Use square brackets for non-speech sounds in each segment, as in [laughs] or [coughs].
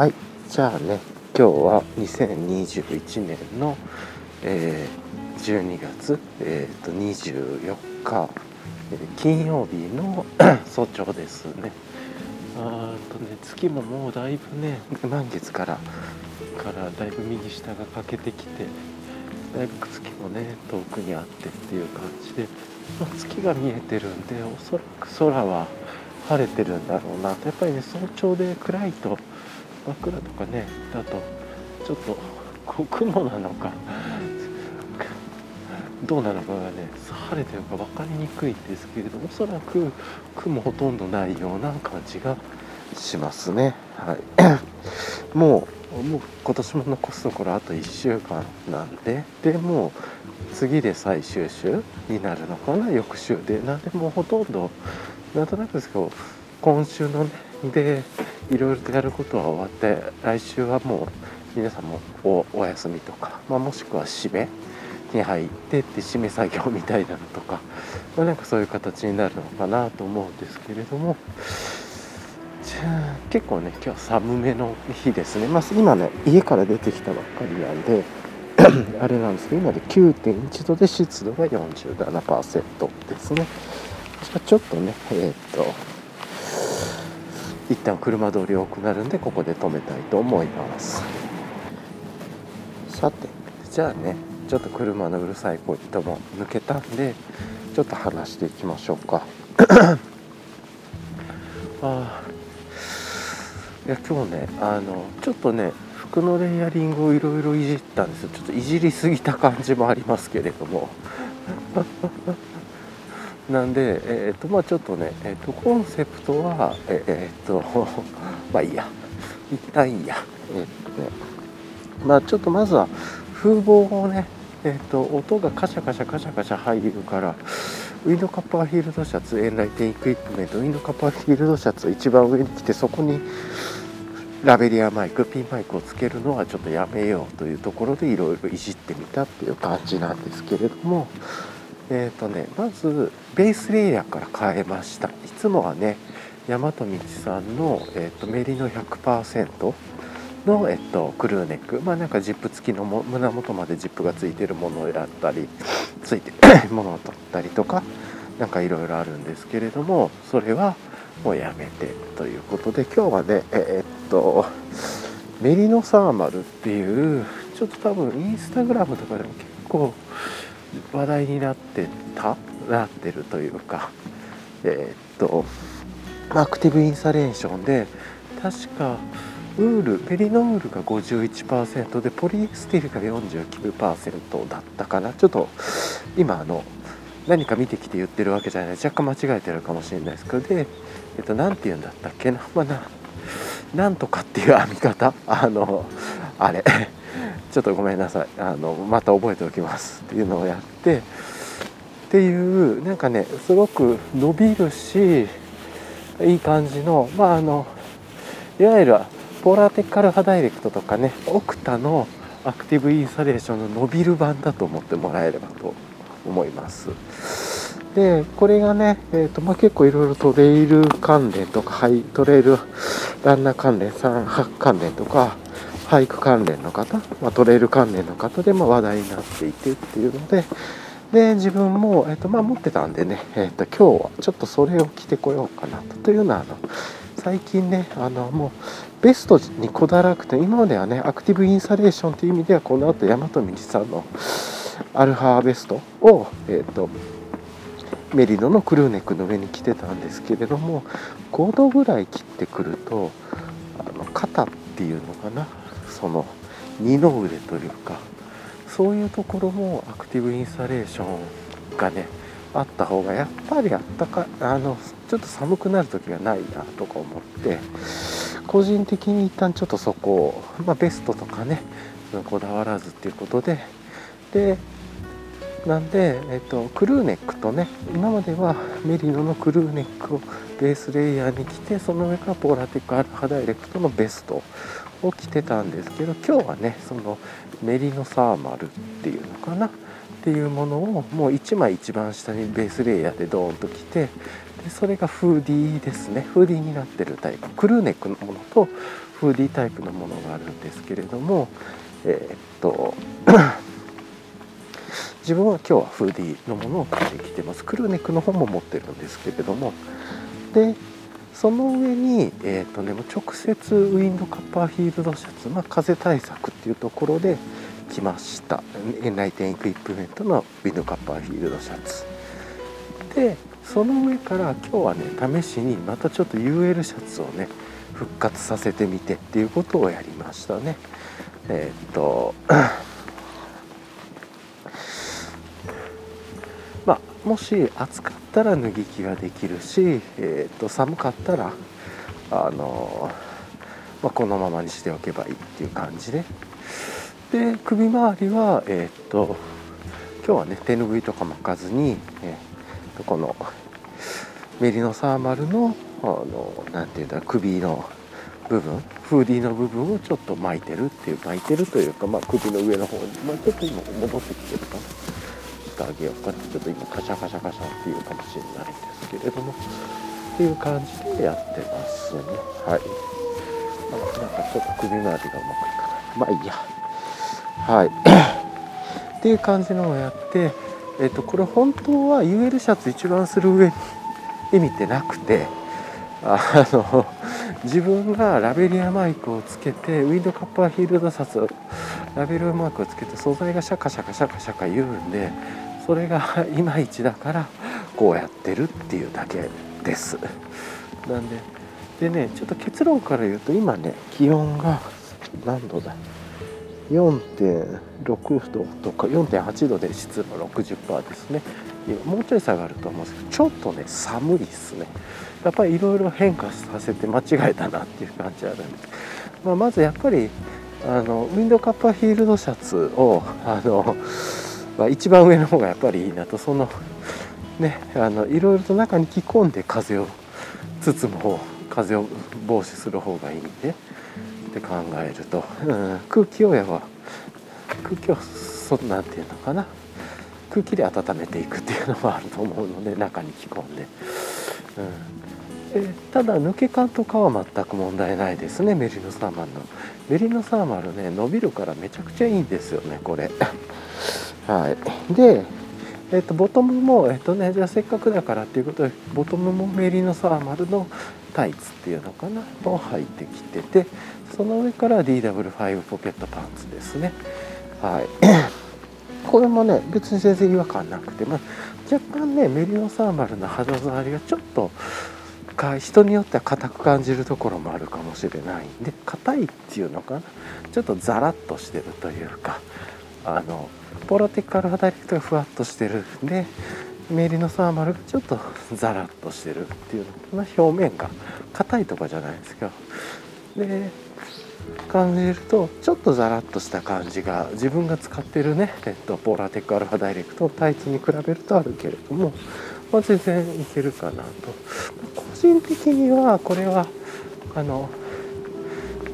はい。じゃあね今日は2021年の、えー、12月、えーと、24日、えー、金曜日の [clears throat] 早朝ですね。あとね月ももうだいぶね満月からからだいぶ右下が欠けてきてだいぶ月もね遠くにあってっていう感じで、まあ、月が見えてるんでおそらく空は晴れてるんだろうな。とやっぱりね早朝で暗いと真っ暗とかねだとちょっとこう雲なのかどうなのかがね晴れてるか分かりにくいんですけれどおそらく雲ほとんどないような感じがしますね。はい。[coughs] もうもう今年も残すところあと1週間なんででもう次で最終週になるのかな翌週で。なんでもほとんどなんとなくですけど今週のねでいろいろとやることは終わって来週はもう皆さんもおお休みとか、まあ、もしくは締めに入ってって締め作業みたいなのとか、まあ、なんかそういう形になるのかなと思うんですけれどもじゃあ結構ね今日寒めの日ですね、まあ、今ね家から出てきたばっかりなんで [clears throat] あれなんですけど今で9.1度で湿度が47%ですね。ちょっとねえっ、と一旦車通り多くなるんでここで止めたいと思います。さてじゃあねちょっと車のうるさいポイントも抜けたんでちょっと話していきましょうか。[coughs] あいや今日ねあのちょっとね服のレイヤリングをいろいろいじったんですよ。ちょっといじりすぎた感じもありますけれども。なんで、えーとまあ、ちょっとね、えーと、コンセプトは、えー、っと [laughs] まあいいや。一旦いいや。え、っとね。まあちょっとまずは風防をねえ、っと音がカシャカシャカシャカシャ入るからウィンドカッパーフィールドシャツ Enlightened Equipment Wind Copperfield シャツ一番上に来てそこにラベリアマイクピンマイクをつけるのはちょっとやめようというところでいろいろいじってみたっていう感じなんですけれどもえっ、ー、とねまずベースレイヤーから変えました。いつもはね大和道さんの、えーと、メリノ100%の、えっと、クルーネック。まあなんかジップ付きのも胸元までジップがついてるものをやったりついてるものを取ったりとかなんかいろいろあるんですけれどもそれはもうやめてということで今日はねえー、っとメリノサーマルっていうちょっと多分インスタグラムとかでも結構話題になってたなってるというかえー、っとアクティブインサレーションで確かウールメリノウールが51%でポリエステルが49%だったかな。ちょっと今あの何か見てきて言ってるわけじゃない。若干間違えてるかもしれないですけど。で、えっと、何て言うんだったっけな,、まあ、ななんとかっていう編み方。あのあれ。ちょっとごめんなさい。あのまた覚えておきます。っていうのをやってっていうなんかねすごく伸びるしいい感じのまああのいわゆるポーラーテッカルハダイレクトとかねオクタのアクティブインサレーションの伸びる版だと思ってもらえればと思います。でこれがね、えーとまあ、結構いろいろトレイル関連とかハイトレイルランナー関連山泊関連とか俳句関連の方、まあ、トレイル関連の方でも話題になっていてっていうので、で自分も、えーとまあ、持ってたんでね、えーと、今日はちょっとそれを着てこようかなと。というのはあの最近ねあのもうベストにこだわらなくて今まではねアクティブインサレーションという意味ではこの後大和道さんのアルファベストを、えーとメリノのクルーネックの上に着てたんですけれども5度ぐらい切ってくるとあの肩っていうのかなその二の腕というかそういうところもアクティブインサレーションがねあった方がやっぱりあったかあのちょっと寒くなる時がないなとか思って個人的に一旦ちょっとそこを、まあ、ベストとかねこだわらずっていうことででなんで、えっと、クルーネックとね今まではメリノのクルーネックをベースレイヤーに着てその上からポーラテックアルファダイレクトのベストを着てたんですけど今日はねそのメリノサーマルっていうのかなっていうものをもう1枚一番下にベースレイヤーでドーンと着てでそれがフーディーですね。フーディーになってるタイプ。クルーネックのものとフーディータイプのものがあるんですけれどもえー、っと [coughs] 自分は今日はフーディーのものを買ってきてます。クルーネックの方も持ってるんですけれども。でその上に、えーとね、直接ウィンドカッパーフィールドシャツ、まあ、風対策っていうところで来ました。エンライテンエクイプメントのウィンドカッパーフィールドシャツ。でその上から今日はね試しにまたちょっと UL シャツをね復活させてみてっていうことをやりましたね。えっ、と [coughs] まあもし暑かったら脱ぎ着ができるし、えー、と寒かったらあの、まあ、このままにしておけばいいっていう感じでで首周りはえっ、と今日はね手ぬぐいとか巻かずに、えー、このメリノサーマルのあのなていうんだ首の部分フーディーの部分をちょっと巻いてるっていう巻いてるというか、まあ、首の上の方に、まあ、ちょっと今戻ってきてるかな。してあげようかなちょっと今カシャカシャカシャっていうかもしれないんですけれどもっていう感じでやってますね。はい、なんかちょっと首周りがうまくいかない。まあいいや。はい。[coughs] っていう感じのをやってえっ、とこれ本当は UL シャツ一番する上に意味ってなくてあの自分がラベリアマイクをつけてウィンドカッパーフィールドシャツラベルマークをつけて素材がシャカシャカシャカシャカ言うんでそれがいまいちだからこうやってるっていうだけです。なんででねちょっと結論から言うと今ね気温が何度だ？4.6度とか4.8度で湿度60%ですね。もうちょい下がると思うんですけどちょっとね寒いですね。やっぱりいろいろ変化させて間違えたなっていう感じあるんです、まあ、まずやっぱりあのウィンドカッパーフィールドシャツをあのまあ、一番上の方がやっぱりいいなと。そのねあのいろいろと中に着込んで風を包む方風を防止する方がいいんでって考えると、うん、空気をやは空気をそなんていうのかな。空気で温めていくっていうのもあると思うので中に着込んで。うん。えただ抜け感とかは全く問題ないですね。メリノサーマルの。メリノサーマルね伸びるからめちゃくちゃいいんですよねこれ。はい、で、えーと、ボトムも、えーとね、じゃあせっかくだからっていうことでボトムもメリノサーマルのタイツっていうのかなを履いてきててその上から DW5 ポケットパンツですね。はい。[coughs] これもね別に全然違和感なくて、まあ、若干ねメリノサーマルの肌触りがちょっと人によっては硬く感じるところもあるかもしれないんで硬いっていうのかなちょっとザラッとしてるというかあのポロテックアルファダイレクトがふわっとしてる。でメリノサーマルがちょっとザラッとしてるっていうの。表面が硬いとかじゃないですけど。で感じるとちょっとザラッとした感じが自分が使ってるね、えっと、ポーラーテックアルファダイレクトタイツに比べるとあるけれども、まあ、全然いけるかなと。個人的にはこれはあの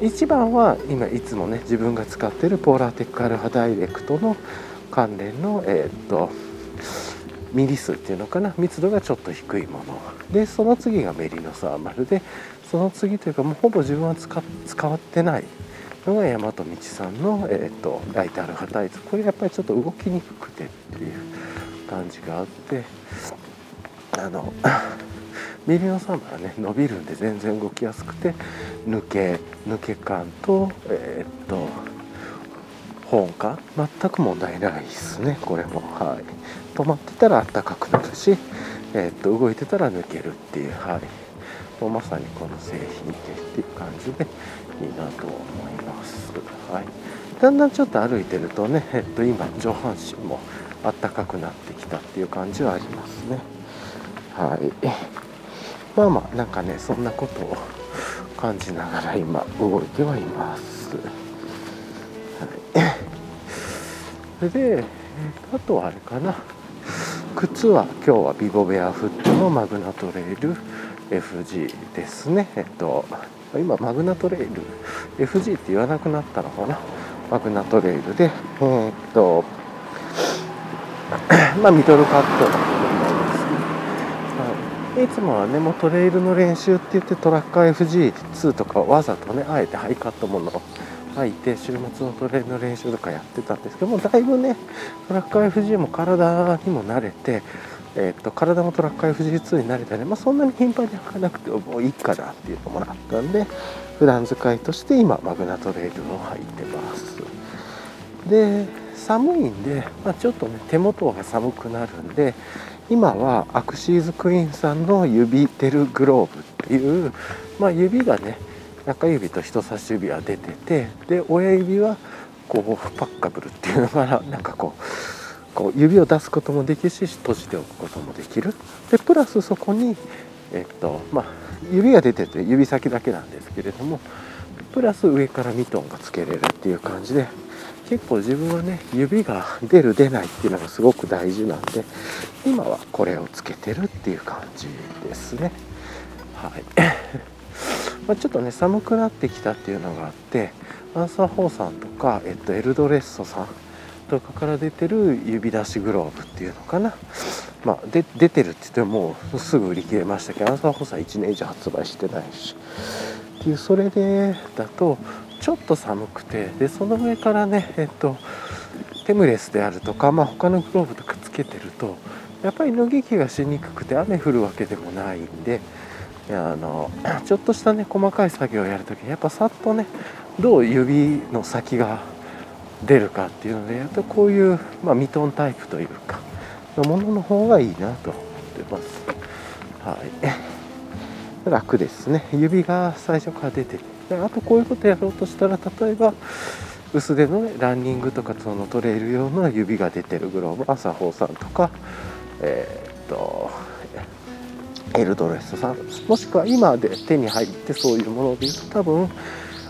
一番は今いつもね自分が使ってるポーラーテックアルファダイレクトの関連のえー、っとミリ数っていうのかな？密度がちょっと低いもの。でその次がメリノサーマルでその次というかもうほぼ自分は使使ってないのが大和道さんの、えーと、ライトアルファタイツこれやっぱりちょっと動きにくくてっていう感じがあってあの [coughs] メリノサーマルはね伸びるんで全然動きやすくて抜け抜け感とえー、っと本感全く問題ないですねこれも。はい。止まってたらあったかくなるしえー、っと動いてたら抜けるっていう。はい。もうまさにこの製品系っていう感じでいいなと思います、はい、だんだんちょっと歩いてるとね、えっと、今上半身もあったかくなってきたっていう感じはありますね。はい。まあまあなんかねそんなことを感じながら今動いてはいます、それで、あとはあれかな。靴は今日はビボベアフットのマグナトレイル FG ですね。えっと今マグナトレイル FG って言わなくなったのかな。マグナトレイルで。えー、っと [coughs] まあミドルカットのものです、い。つもはねもうトレイルの練習って言ってトラッカー FG2 とかわざとねあえてハイカットものを履いて週末のトレイルの練習とかやってたんですけどもだいぶねトラッカー FG も体にも慣れて、えー、と体もトラッカー FG2 に慣れたね、まあ、そんなに頻繁に履かなくてもいいかなっていうのもあったんで普段使いとして今マグナトレイルを履いてます。で寒いんで、まあ、ちょっとね手元が寒くなるんで今はアクシーズクイーンさんの指テルグローブっていう、まあ、指がね中指と人差し指は出ててで親指はこうパッカブルっていうのがなんかこうこう指を出すこともできるし閉じておくこともできる。でプラスそこにえっとまあ指が出てて指先だけなんですけれどもプラス上からミトンがつけれるっていう感じで結構自分はね指が出る出ないっていうのがすごく大事なんで今はこれをつけてるっていう感じですね。はいまちょっとね寒くなってきたっていうのがあってアンサー・ホーさんとか、えっと、エルドレッソさんとかから出てる指出しグローブっていうのかな。まあ、で出てるって言ってももうすぐ売り切れましたけどアンサー・ホーさん1年以上発売してないし。っていうそれでだとちょっと寒くてでその上からねえっとテムレスであるとか、まあ、他のグローブとかつけてるとやっぱり脱ぎ着がしにくくて雨降るわけでもないんでいやあの [clears throat] ちょっとしたね細かい作業をやるときにやっぱさっとねどう指の先が出るかっていうのでやっぱこういう、まあ、ミトンタイプというかのものの方がいいなと思ってます。はい。[laughs] 楽ですね。指が最初から出てであとこういうことやろうとしたら例えば薄手の、ね、ランニングとかそのトレイル用の指が出てるグローブ朝穂さんとかえー、っとエルドレスさん。もしくは今で手に入ってそういうものでいうと多分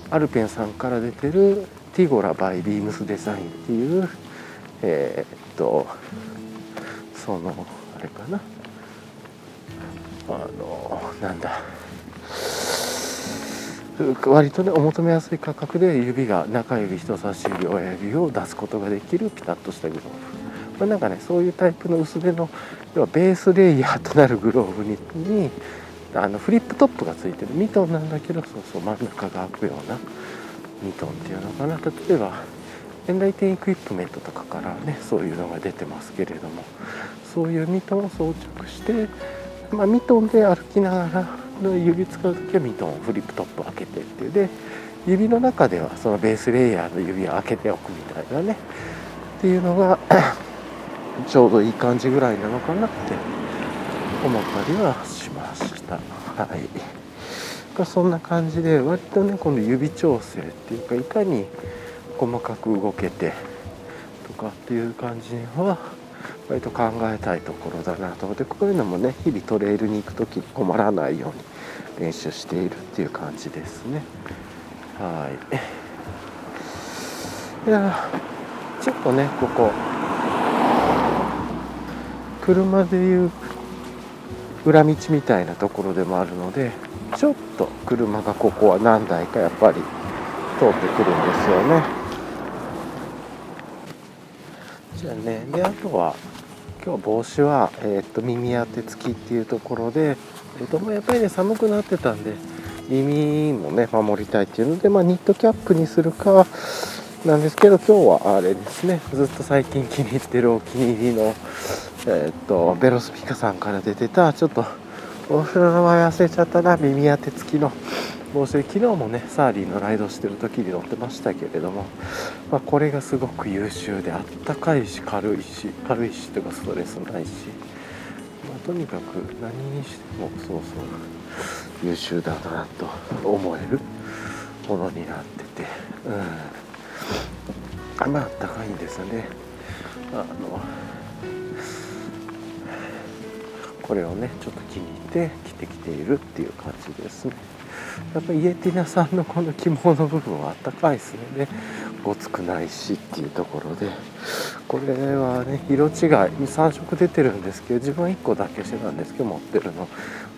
アルペンさんから出てるティゴラバイビームスデザインっていうえー、っとそのあれかな。あのなんだ。割とねお求めやすい価格で指が中指人差し指親指を出すことができるピタッとしたグローブ、まあ、なんかねそういうタイプの薄手の要はベースレイヤーとなるグローブににあのフリップトップがついてるミトンなんだけどそうそう真ん中が開くようなミトンっていうのかな。例えばエンライテンエクイプメントとかからねそういうのが出てますけれどもそういうミトンを装着してまあ、ミトンで歩きながら指使う時はミトンをフリップトップ開けてっていう。で指の中ではそのベースレイヤーの指を開けておくみたいなね。っていうのがちょうどいい感じぐらいなのかなって思ったりはしました。はい。そんな感じで割とねこの指調整っていうかいかに細かく動けてとかっていう感じは割と考えたいところだなと思ってこういうのもね日々トレイルに行く時困らないように練習しているっていう感じですね。はい。いやちょっとねここ車でいう裏道みたいなところでもあるのでちょっと車がここは何台かやっぱり通ってくるんですよね。じゃあねであとは今日帽子は、えー、っと耳当て付きっていうところで、えー、っとやっぱりね寒くなってたんで耳もね守りたいっていうので、まあ、ニットキャップにするかなんですけど今日はあれですねずっと最近気に入ってるお気に入りの、えー、っとベロスピカさんから出てたちょっとお風呂の名前忘れちゃったな耳当て付きの帽子昨日もねサーリーのライドしてる時に乗ってましたけれども、まあ、これがすごく優秀であったかいし軽いし軽いしとかストレスないし、まあ、とにかく何にしてもそうそう優秀だなと思えるものになってて。うん。まああったかいんですよね。あのこれをねちょっと気に入って着てきているっていう感じですね。やっぱりイエティナさんのこの肝の部分はあったかいですよね。ごつくないしっていうところで。これはね色違い3色出てるんですけど自分は1個だけしてたんですけど持ってるの。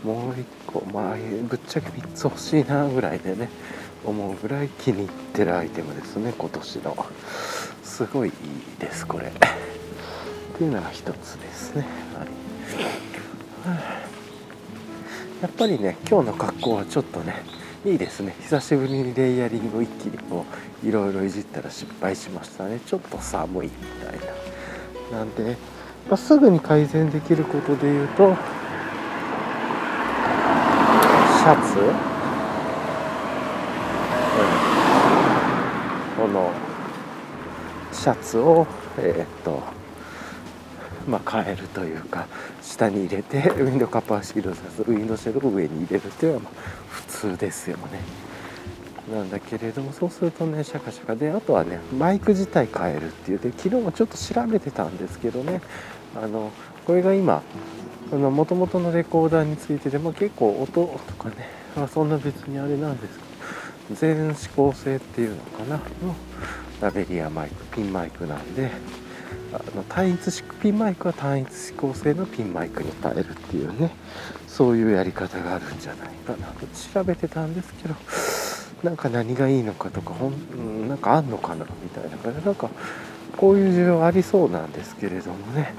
もう1個まあぶっちゃけ3つ欲しいなぐらいでね思うぐらい気に入ってるアイテムですね今年の。すごいいいですこれ。っていうのが一つですね。はい、やっぱりね今日の格好はちょっとねいいですね。久しぶりにレイヤリングを一気にこういろいろいじったら失敗しましたね。ちょっと寒いみたいな。なんで、まあ、すぐに改善できることで言うとシャツ、うん、このシャツをえー、っとまあ、変えるというか下に入れて [laughs] ウィンドカパーシールドさすウィンドシェルを上に入れるっていうのはま普通ですよね。なんだけれどもそうするとねシャカシャカであとはねマイク自体変えるっていうで昨日もちょっと調べてたんですけどねあのこれが今もともとのレコーダーについてでも結構音とかね、まあ、そんな別にあれなんですけど全指向性っていうのかなのラベリアマイクピンマイクなんであの単一式ピンマイクは単一指向性のピンマイクに変えるっていうね。そういうやり方があるんじゃないかな。と調べてたんですけどなんか何がいいのかとかほんなんかあんのかなみたいな感じ。なんかこういう需要ありそうなんですけれどもね。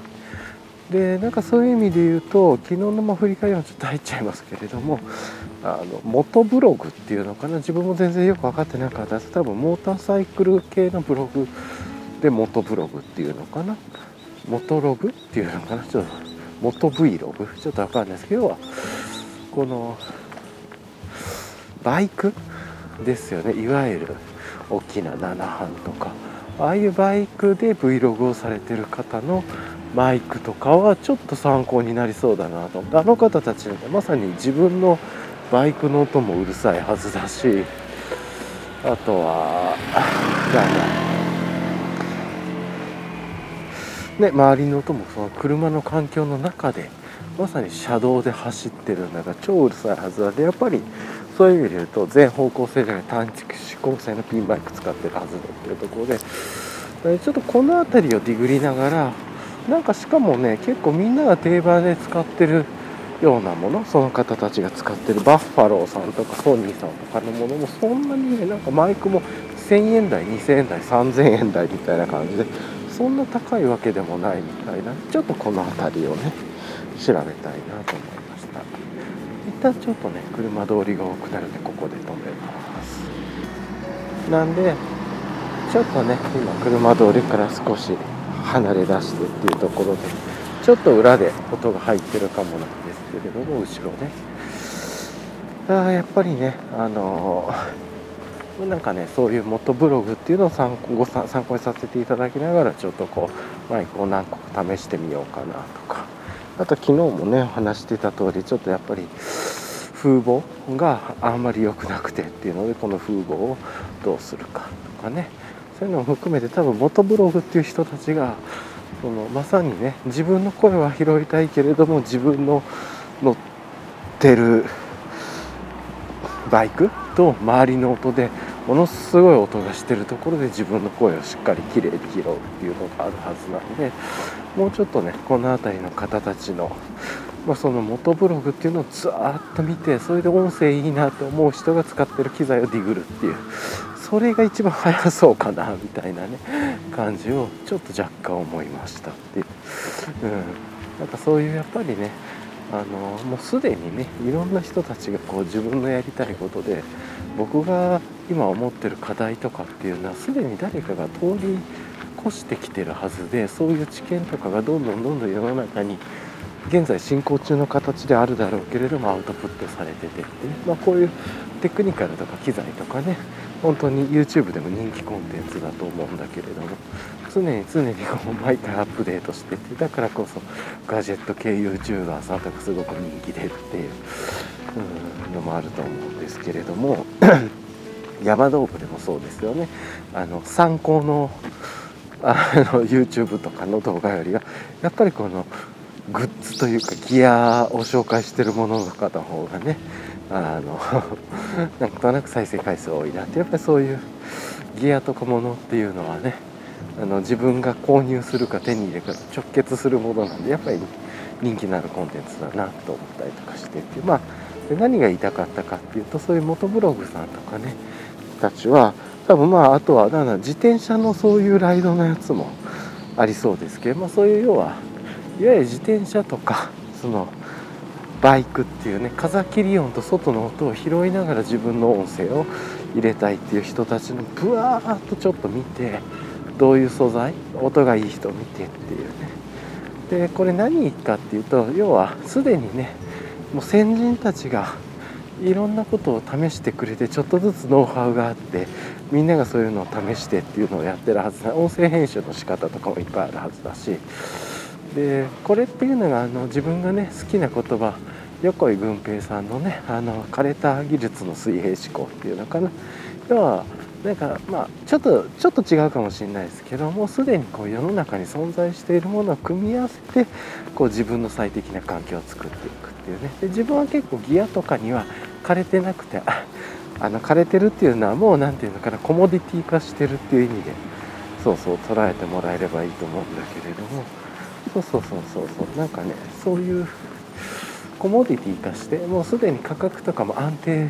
でなんかそういう意味で言うと昨日のま振り返りはちょっと入っちゃいますけれどもあの元ブログっていうのかな。自分も全然よく分かってなかったです。多分モーターサイクル系のブログで元ブログっていうのかな？元ログっていうのかな？ちょっと元 Vlog ちょっとわかんないですけどこのバイクですよね。いわゆる大きな7班とか。ああいうバイクで Vlog をされてる方のマイクとかはちょっと参考になりそうだなと。あの方たちまさに自分のバイクの音もうるさいはずだしあとはなんだね、周りの音もその車の環境の中でまさに車道で走ってるんだから超うるさいはずなんでやっぱりそういう意味で言うと全方向性じゃない単軸指向性のピンマイク使ってるはずだっていうところでちょっとこの辺りをディグりながらなんかしかもね結構みんなが定番で使ってるようなものその方たちが使ってるバッファローさんとかソニーさんとかのものもそんなにねなんかマイクも1000円台2000円台3000円台みたいな感じでそんな高いわけでもないみたいなちょっとこの辺りをね調べたいなと思いました。一旦ちょっとね車通りが多くなるんでここで止めます。なんでちょっとね今車通りから少し離れ出してっていうところでちょっと裏で音が入ってるかもなんですけれども後ろね。あやっぱりねあのーなんかねそういう元ブログっていうのを参考参考にさせていただきながらちょっとこうマイクを何個か試してみようかなとか。あと昨日もね話してた通りちょっとやっぱり風貌があんまり良くなくてっていうのでこの風貌をどうするかとかね。そういうのも含めて多分元ブログっていう人たちがそのまさにね自分の声は拾いたいけれども自分の乗ってるバイクと周りの音でものすごい音がしてるところで自分の声をしっかりきれいに拾うっていうのがあるはずなんでもうちょっとねこの辺りの方たちの、まあ、その元ブログっていうのをずーっと見てそれで音声いいなと思う人が使ってる機材をディグるっていうそれが一番早そうかなみたいなね感じをちょっと若干思いましたっていう、うん、なんかそういうやっぱりねあのもうすでにねいろんな人たちがこう自分のやりたいことで僕が今思ってる課題とかっていうのはすでに誰かが通り越してきてるはずでそういう知見とかがどんどんどんどん世の中に現在進行中の形であるだろうけれどもアウトプットされててって、ねまあ、こういうテクニカルとか機材とかね本当に YouTube でも人気コンテンツだと思うんだけれども常に常にこう毎回アップデートしててだからこそガジェット系 YouTuber さんとかすごく人気出るっていうのもあると思うんですけれども [coughs] 山道具でもそうですよね。あの参考のあの YouTube とかの動画よりはやっぱりこのグッズというかギアを紹介してるものとかの方がねあの [laughs] なんとなく再生回数多いなってやっぱりそういうギアとかものっていうのはねあの自分が購入するか手に入れるか直結するものなんでやっぱり人気のあるコンテンツだなと思ったりとかしてっていう。まあ何が言いたかったかっていうとそういう元ブログさんとかねたちは多分まああとはなん自転車のそういうライドのやつもありそうですけど、まあ、そういう要はいわゆる自転車とかそのバイクっていうね風切り音と外の音を拾いながら自分の音声を入れたいっていう人たちのブワーッとちょっと見てどういう素材音がいい人を見てっていうね。でこれ何かっていうと要はすでにねもう先人たちがいろんなことを試してくれてちょっとずつノウハウがあってみんながそういうのを試してっていうのをやってるはずだ音声編集の仕方とかもいっぱいあるはずだしでこれっていうのがあの自分がね好きな言葉横井軍平さんのねあの枯れた技術の水平思考っていうのかな。要はなんかまあちょっとちょっと違うかもしれないですけどもうすでにこう世の中に存在しているものを組み合わせてこう自分の最適な環境を作っていくっていうね。で自分は結構ギアとかには枯れてなくてあの枯れてるっていうのはもう何て言うのかなコモディティ化してるっていう意味でそうそう捉えてもらえればいいと思うんだけれども。そうそうそうそうそうなんかねそういうコモディティ化してもうすでに価格とかも安定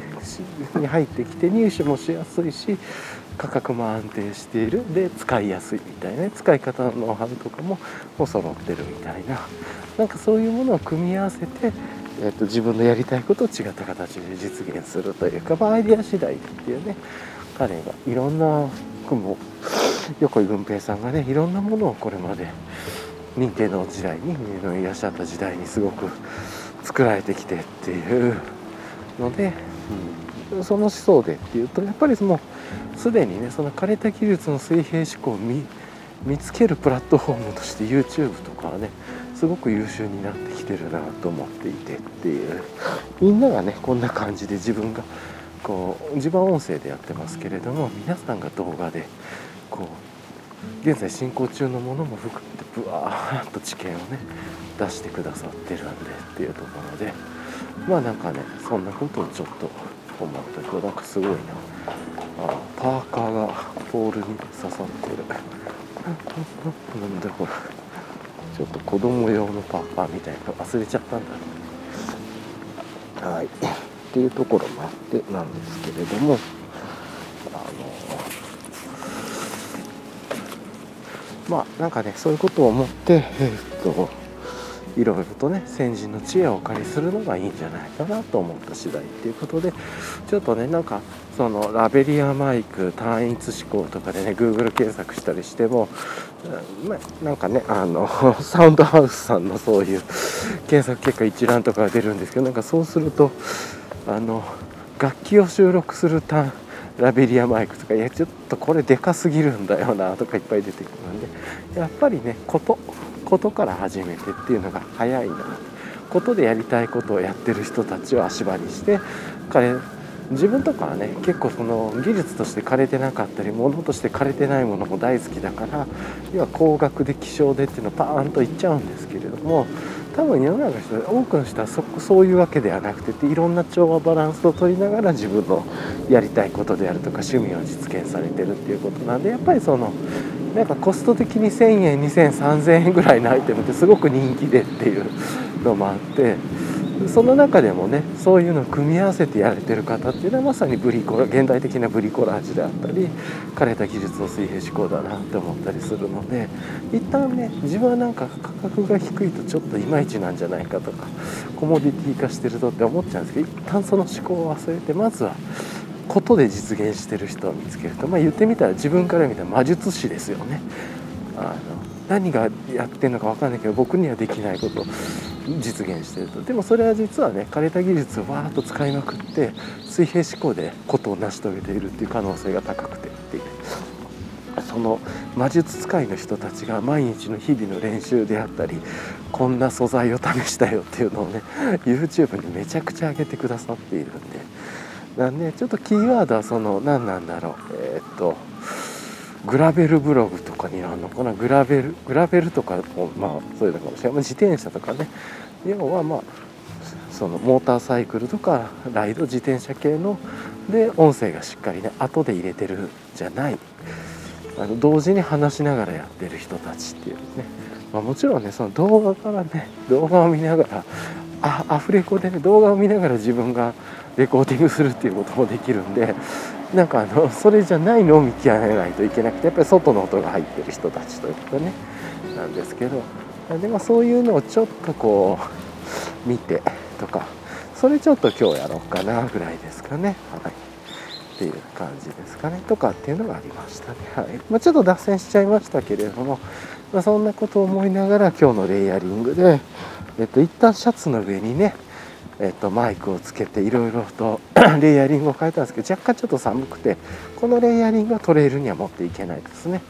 に入ってきて入手もしやすいし価格も安定している。で使いやすいみたいな、使い方のノウハウとかももう揃ってるみたいな。なんかそういうものを組み合わせて、えーと、自分のやりたいことを違った形で実現するというか、まあ、アイデア次第っていうね彼がいろんなも [laughs] 横井軍平さんがねいろんなものをこれまで認定の時代にいらっしゃった時代にすごく作られてきてっていうので、うん、その思想でっていうとやっぱりもうすでにねその枯れた技術の水平思考を見見つけるプラットフォームとして YouTube とかはねすごく優秀になってきてるなと思っていてっていう。みんながねこんな感じで自分がこう自分音声でやってますけれども皆さんが動画でこう現在進行中のものも含めてブワーッと知見をね出してくださってるんでっていうところでまあなんかねそんなことをちょっと思ったけどなんかすごいな。あパーカーがポールに刺さってる。なんだこれ。ちょっと子供用のパンパンみたいなの忘れちゃったんだ。はい。っていうところもあってなんですけれどもあのまあなんかねそういうことを思ってえ、っといろいろとね先人の知恵をお借りするのがいいんじゃないかなと思った次第っていうことでちょっとねなんかそのラベリアマイク単一思考とかでね Google 検索したりしても、ま、なんかねあの [laughs] サウンドハウスさんのそういう検索結果一覧とかが出るんですけどなんかそうするとあの楽器を収録する単ラベリアマイクとかいやちょっとこれでかすぎるんだよなとかいっぱい出てくるんでやっぱりねことことから始めてっていうのが早いなことでやりたいことをやってる人たちを足場にして彼自分とかはね結構その技術として枯れてなかったり物として枯れてないものも大好きだから要は高額で希少でっていうのをパーンといっちゃうんですけれども多分世の中の人多くの人はそそういうわけではなくてっていろんな調和バランスを取りながら自分のやりたいことであるとか趣味を実現されてるっていうことなんでやっぱりそのなんかコスト的に1000円2000 3000円ぐらいのアイテムってすごく人気でっていうのもあってその中でもねそういうのを組み合わせてやれてる方っていうのはまさにブリコラ現代的なブリコラージュであったり枯れた技術の水平思考だなって思ったりするので一旦ね自分はなんか価格が低いとちょっといまいちなんじゃないかとかコモディティ化してるとって思っちゃうんですけど一旦その思考を忘れてまずはことで実現してる人を見つけるとまあ言ってみたら自分から見たら魔術師ですよね。あの何がやってるのか分かんないけど僕にはできないこと実現してるとでもそれは実はね枯れた技術をわーっと使いまくって水平思考でことを成し遂げているっていう可能性が高くてっていうその魔術使いの人たちが毎日の日々の練習であったりこんな素材を試したよっていうのをね YouTube にめちゃくちゃ上げてくださっているんでなんでちょっとキーワードはその何なんだろう。えー、っとグラベルブログとかにあるのかな。グラベルグラベルとかまあそういうのかもしれない。自転車とかね。要はまあそのモーターサイクルとかライド自転車系ので音声がしっかりね後で入れてるじゃない。あの同時に話しながらやってる人たちっていうね、まあ、もちろんねその動画からね動画を見ながらあアフレコでね動画を見ながら自分がレコーディングするっていうこともできるんでなんかあのそれじゃないのを見極めないといけなくてやっぱり外の音が入ってる人たちということね。なんですけどでもそういうのをちょっとこう見てとかそれちょっと今日やろうかなぐらいですかね。はい。っていう感じですかね。とかっていうのがありましたね。はい。まあ、ちょっと脱線しちゃいましたけれども、まあ、そんなことを思いながら今日のレイヤリングでえっと一旦シャツの上にねえっと、マイクをつけていろいろと [clears throat] レイヤリングを変えたんですけど若干ちょっと寒くてこのレイヤリングはトレイルには持っていけないですね。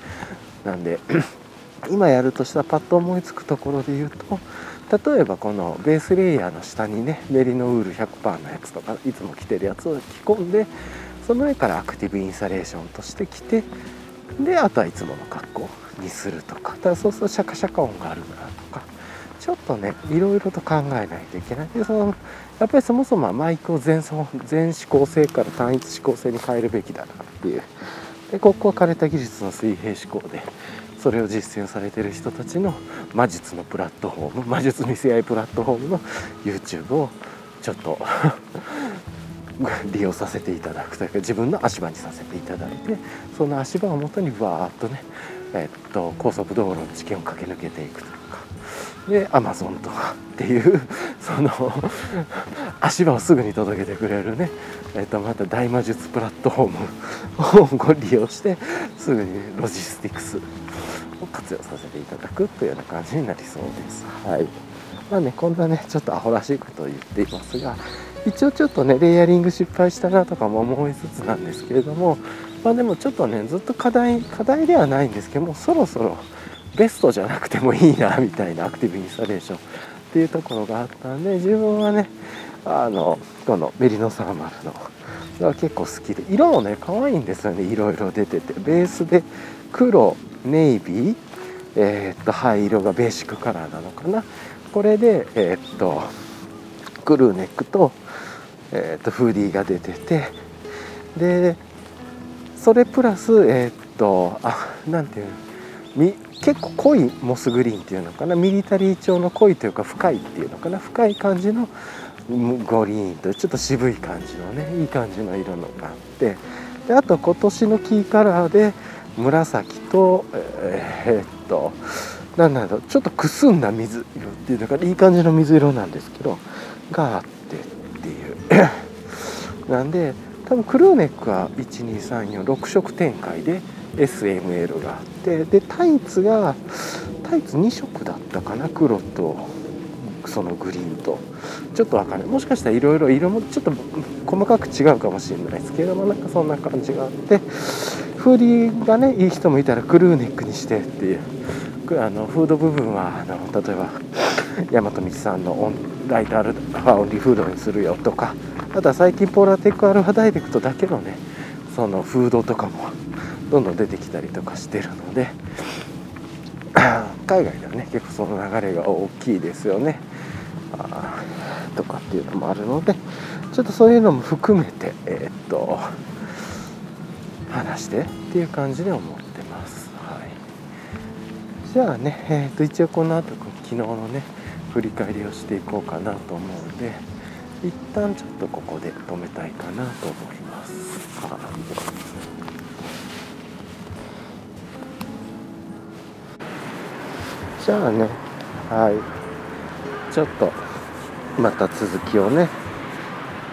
なんで [clears throat] 今やるとしたらパッと思いつくところで言うと例えばこのベースレイヤーの下にねメリノウール100%のやつとかいつも着てるやつを着込んでその上からアクティブインサレーションとして着てであとはいつもの格好にするとか。ただそうするとシャカシャカ音があるなとか。ちょっとねいろいろと考えないといけない。でそのやっぱりそもそもマイクを全全指向性から単一指向性に変えるべきだなっていう。でここは枯れた技術の水平思考でそれを実践されてる人たちの魔術のプラットフォーム魔術見せ合いプラットフォームの YouTube をちょっと利用させていただくというか自分の足場にさせていただいてその足場をもとにわーっとね、えっと高速道路の知見を駆け抜けていくと。でアマゾンとかっていうその足場をすぐに届けてくれるね、えっとまた大魔術プラットフォームを利用してすぐにロジスティクスを活用させていただくというような感じになりそうです。はいまあね、こんなねちょっとアホらしいことを言っていますが一応ちょっとねレイヤリング失敗したなとかも思いつつなんですけれどもまあでもちょっとねずっと課題課題ではないんですけどもそろそろベストじゃなくてもいいなみたいなアクティブインスタレーション。っていうところがあったんで自分はねあのこのメリノサーマルのが結構好きで。色もね可愛いんですよねいろいろ出てて。ベースで黒ネイビー、えー、っと灰色がベーシックカラーなのかな。これでえー、っとクルーネックと,、えー、っとフーディーが出てて。でそれプラスえっとあなんていうの？結構濃いモスグリーンっていうのかな。ミリタリー調の濃いというか深いっていうのかな。深い感じのグリーンとちょっと渋い感じのねいい感じの色のがあって。であと今年のキーカラーで紫とえー、っと何なんだろうちょっとくすんだ水色っていうのがいい感じの水色なんですけどがあってっていう。[laughs] なんで多分クルーネックは12346色展開で SML があってでタイツがタイツ2色だったかな黒とそのグリーンと。ちょっとわかんない。もしかしたらいろいろ色もちょっと細かく違うかもしれないです。けどもなんかそんな感じがあってフーディーがねいい人もいたらクルーネックにしてっていう。あのフード部分はあの例えば大和道さんのオンライトアルファオンリーフードにするよとかあとは最近ポーラテックアルファダイレクトだけのねそのフードとかもどんどん出てきたりとかしてるので海外ではね結構その流れが大きいですよね。あとかっていうのもあるのでちょっとそういうのも含めてえー、っと話してっていう感じで思ってます、はい、じゃあね、えー、っと一応この後昨日のね振り返りをしていこうかなと思うので一旦ちょっとここで止めたいかなと思います。じゃあねはい。ちょっとまた続きをね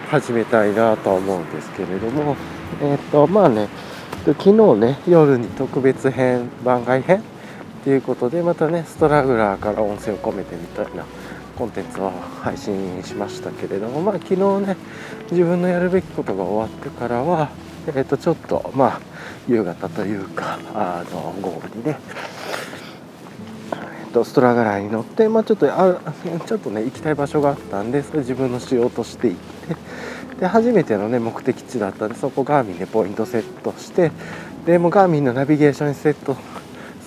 始めたいなと思うんですけれども。えっ、ー、とまあね昨日ね夜に特別編番外編っていうことでまたねストラグラーから音声を込めてみたいなコンテンツを配信しましたけれどもまあ昨日ね自分のやるべきことが終わってからはえ、ー、とちょっとまあ夕方というかあの午後にねとストラガラーに乗って、まあ、ちょっとあちょっとね行きたい場所があったんでそれ自分のしようとして行ってで初めてのね目的地だったんでそこガーミンでポイントセットしてでもガーミンのナビゲーションにセット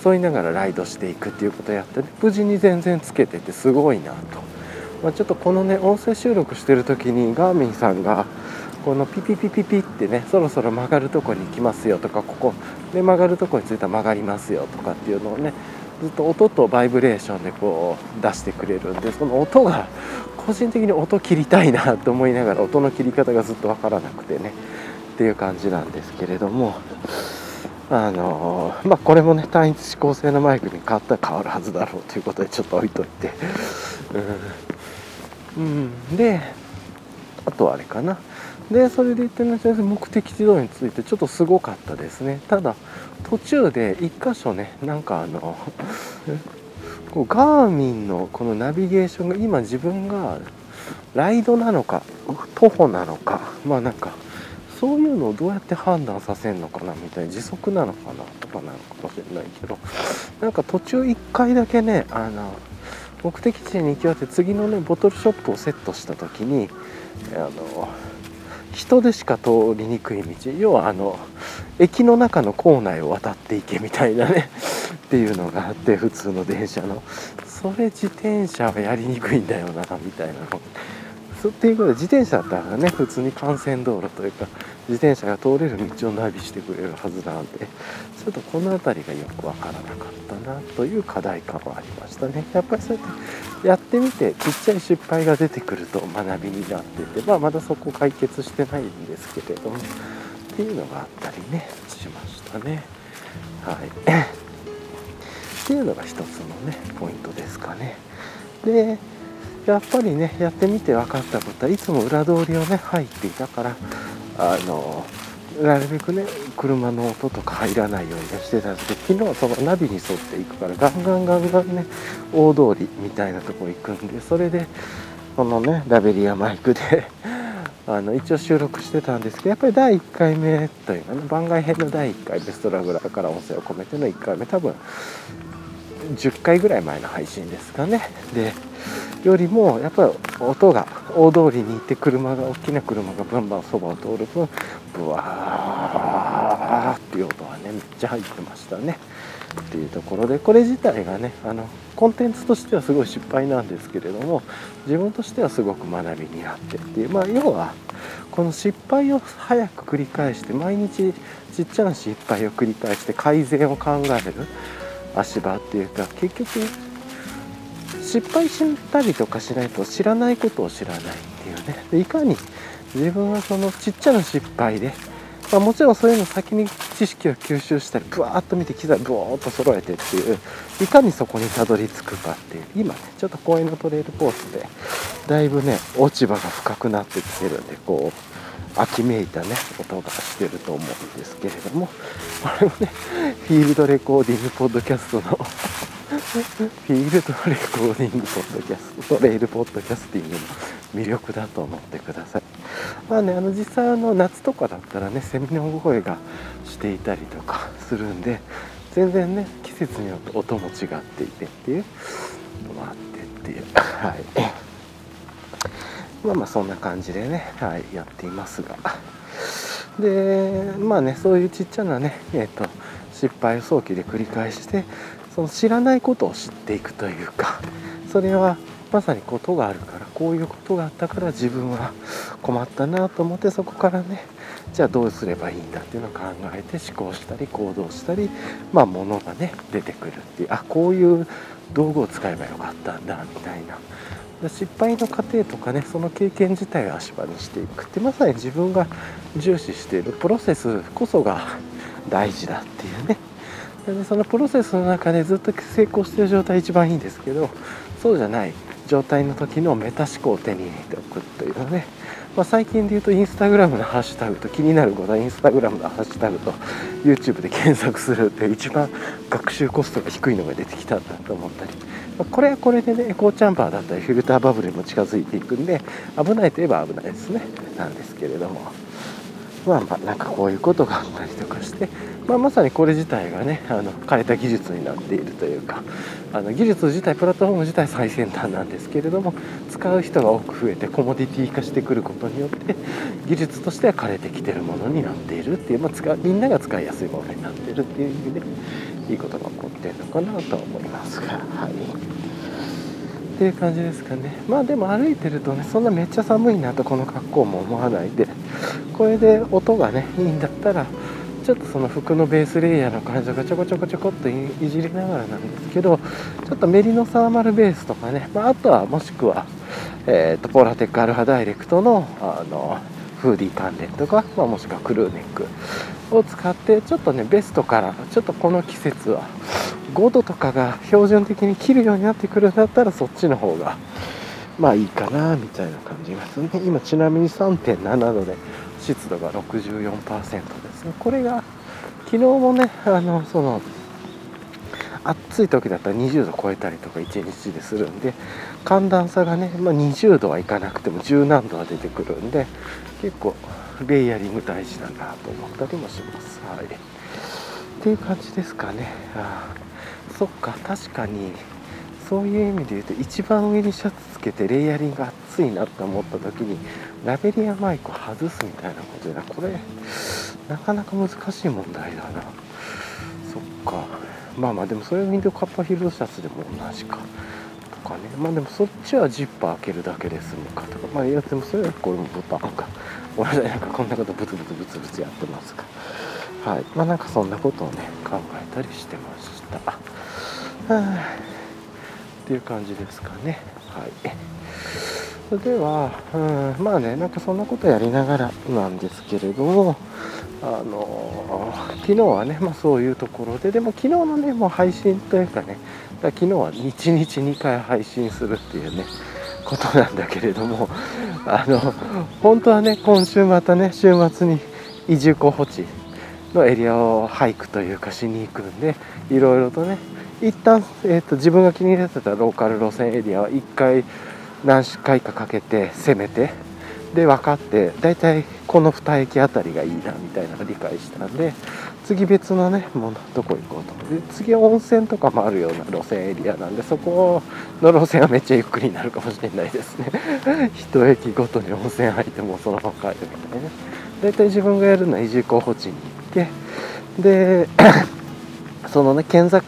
沿いながらライドしていくっていうことをやって、ね、無事に全然つけててすごいなと、まあ、ちょっとこのね音声収録してる時にガーミンさんがこのピピピピピってねそろそろ曲がるとこに行きますよとかここで曲がるとこに着いたら曲がりますよとかっていうのをねずっと音とバイブレーションでこう出してくれるんでその音が個人的に音切りたいなと思いながら音の切り方がずっと分からなくてねっていう感じなんですけれどもあのまあこれもね単一指向性のマイクに変わったら変わるはずだろうということでちょっと置いといて。うん。うん。であとはあれかな。でそれで行っての先生目的地通りについてちょっとすごかったですね。ただ途中で1箇所ねなんかあのこうガーミンのこのナビゲーションが今自分がライドなのか徒歩なのかまあなんかそういうのをどうやって判断させるのかなみたいな時速なのかなとかなのかもしれないけどなんか途中1回だけねあの目的地に行き終わって次のねボトルショップをセットした時にあの人でしか通りにくい道要はあの駅の中の構内を渡っていけみたいなね [laughs] っていうのがあって普通の電車の。それ自転車はやりにくいんだよなみたいなの。っていうことで自転車だったらね普通に幹線道路というか自転車が通れる道をナビしてくれるはずなんでちょっとこの辺りがよくわからなかったなという課題感はありましたね。やっぱりそうやってやってみてちっちゃい失敗が出てくると学びになってて、まあ、まだそこ解決してないんですけれどもっていうのがあったりねしましたね。はい。っていうのが一つのねポイントですかね。でやっぱりねやってみて分かったことはいつも裏通りをね入っていたからあのなるべくね車の音とか入らないようにしてたんですけど昨日そのナビに沿っていくからガンガンガンガンね大通りみたいなとこ行くんでそれでこのねラベリアマイクで [laughs] あの一応収録してたんですけどやっぱり第1回目というかね番外編の第1回ベストラグラーから音声を込めての1回目多分10回ぐらい前の配信ですかね。でよりもやっぱり音が大通りに行って車が大きな車がバンバンそばを通る分ブワーっていう音はねめっちゃ入ってましたね。っていうところでこれ自体がねあのコンテンツとしてはすごい失敗なんですけれども自分としてはすごく学びになってっていう。まあ要はこの失敗を早く繰り返して毎日ちっちゃな失敗を繰り返して改善を考える。足場っていうか結局失敗したりとかしないと知らないことを知らないっていうね。でいかに自分はそのちっちゃな失敗で、まあ、もちろんそういうの先に知識を吸収したりブワーッと見て機材ブワーッと揃えてっていういかにそこにたどり着くかっていう今ねちょっと公園のトレイルコースでだいぶね落ち葉が深くなってきてるんでこう秋めいたね音がしてると思うんですけれどもこれもねフィールドレコーディングポッドキャストのフィールドレコーディングポッドキャスト、トレイルポッドキャスティングの魅力だと思ってください。まあね、あの実際あの夏とかだったらね、セミの声がしていたりとかするんで、全然ね、季節によって音も違っていてっていうのもあってっていう、はい。まあまあそんな感じでね、はい、やっていますが。で、まあね、そういうちっちゃなね、えっ、ー、と、失敗を早期で繰り返してその知らないことを知っていくというかそれはまさにことがあるからこういうことがあったから自分は困ったなと思ってそこからねじゃあどうすればいいんだっていうのを考えて思考したり行動したりまあ物がね出てくるっていうあこういう道具を使えばよかったんだみたいな失敗の過程とかねその経験自体を足場にしていくってまさに自分が重視しているプロセスこそが大事だっていうね。でそのプロセスの中でずっと成功してる状態一番いいんですけどそうじゃない状態の時のメタ思考を手に入れておくというのね、まあ、最近で言うとインスタグラムのハッシュタグと気になることはインスタグラムのハッシュタグと YouTube で検索するっていう一番学習コストが低いのが出てきたんだと思ったり、まあ、これはこれでねエコーチャンバーだったりフィルターバブルにも近づいていくんで危ないといえば危ないですね。なんですけれども。まあまあなんかこういうことがあったりとかしてまあ、まさにこれ自体がねあの枯れた技術になっているというかあの技術自体プラットフォーム自体最先端なんですけれども使う人が多く増えてコモディティ化してくることによって技術としては枯れてきてるものになっているっていう、まあ、使みんなが使いやすいものになっているっていう意味でいいことが起こってるのかなと思いますがはい。っていう感じですかね。まあでも歩いてるとねそんなめっちゃ寒いなとこの格好も思わないでこれで音がねいいんだったらちょっとその服のベースレイヤーの感じがちょこちょこちょこっといじりながらなんですけどちょっとメリノサーマルベースとかね、まあ、あとはもしくは、えーと、ポーラテックアルファダイレクトのあのフーディー関連とか、まあ、もしくはクルーネックを使ってちょっとねベストからちょっとこの季節は5度とかが標準的に切るようになってくるんだったらそっちの方がまあいいかなみたいな感じまするね。今ちなみに3.7度で湿度が64%ですね。これが昨日もねあのその暑い時だったら20度超えたりとか1日でするんで寒暖差がね、まあ、20度はいかなくても10何度は出てくるんで結構レイヤリング大事だなと思ったりもします。はい、っていう感じですかね。あそっか。確かに。そういう意味で言うと一番上にシャツつけてレイヤリング暑いなって思った時にラベリアマイクを外すみたいなことでこれなかなか難しい問題だな。そっか。まあまあでもそれウィンドカッパフィールドシャツでも同じか。とかね。まあでもそっちはジッパー開けるだけで済むかとか。まあいやでもそれはこれもボタンか。ごめんなさいなんかこんなことブツブツブツブツやってますか。はい。まあなんかそんなことをね考えたりしてました。はあ。っていう感じですかね。はい。それでは、うん、まあねなんかそんなことやりながらなんですけれどもあの昨日はね、まあ、そういうところででも昨日のねもう配信というかねだ昨日は1日2回配信するっていうねことなんだけれども [laughs] あの本当はね今週またね週末に移住候補地のエリアを俳句というかしに行くんでいろいろとね一旦、えーと、自分が気に入ってたローカル路線エリアは1回何回かかけて攻めてで分かって大体この2駅あたりがいいなみたいなのを理解したんで次別のねもうどこ行こうと。で次温泉とかもあるような路線エリアなんでそこの路線はめっちゃゆっくりになるかもしれないですね。[laughs] 1駅ごとに温泉入ってもそのまま帰るみたいな大体自分がやるのは移住候補地に行ってで [coughs] そのね県境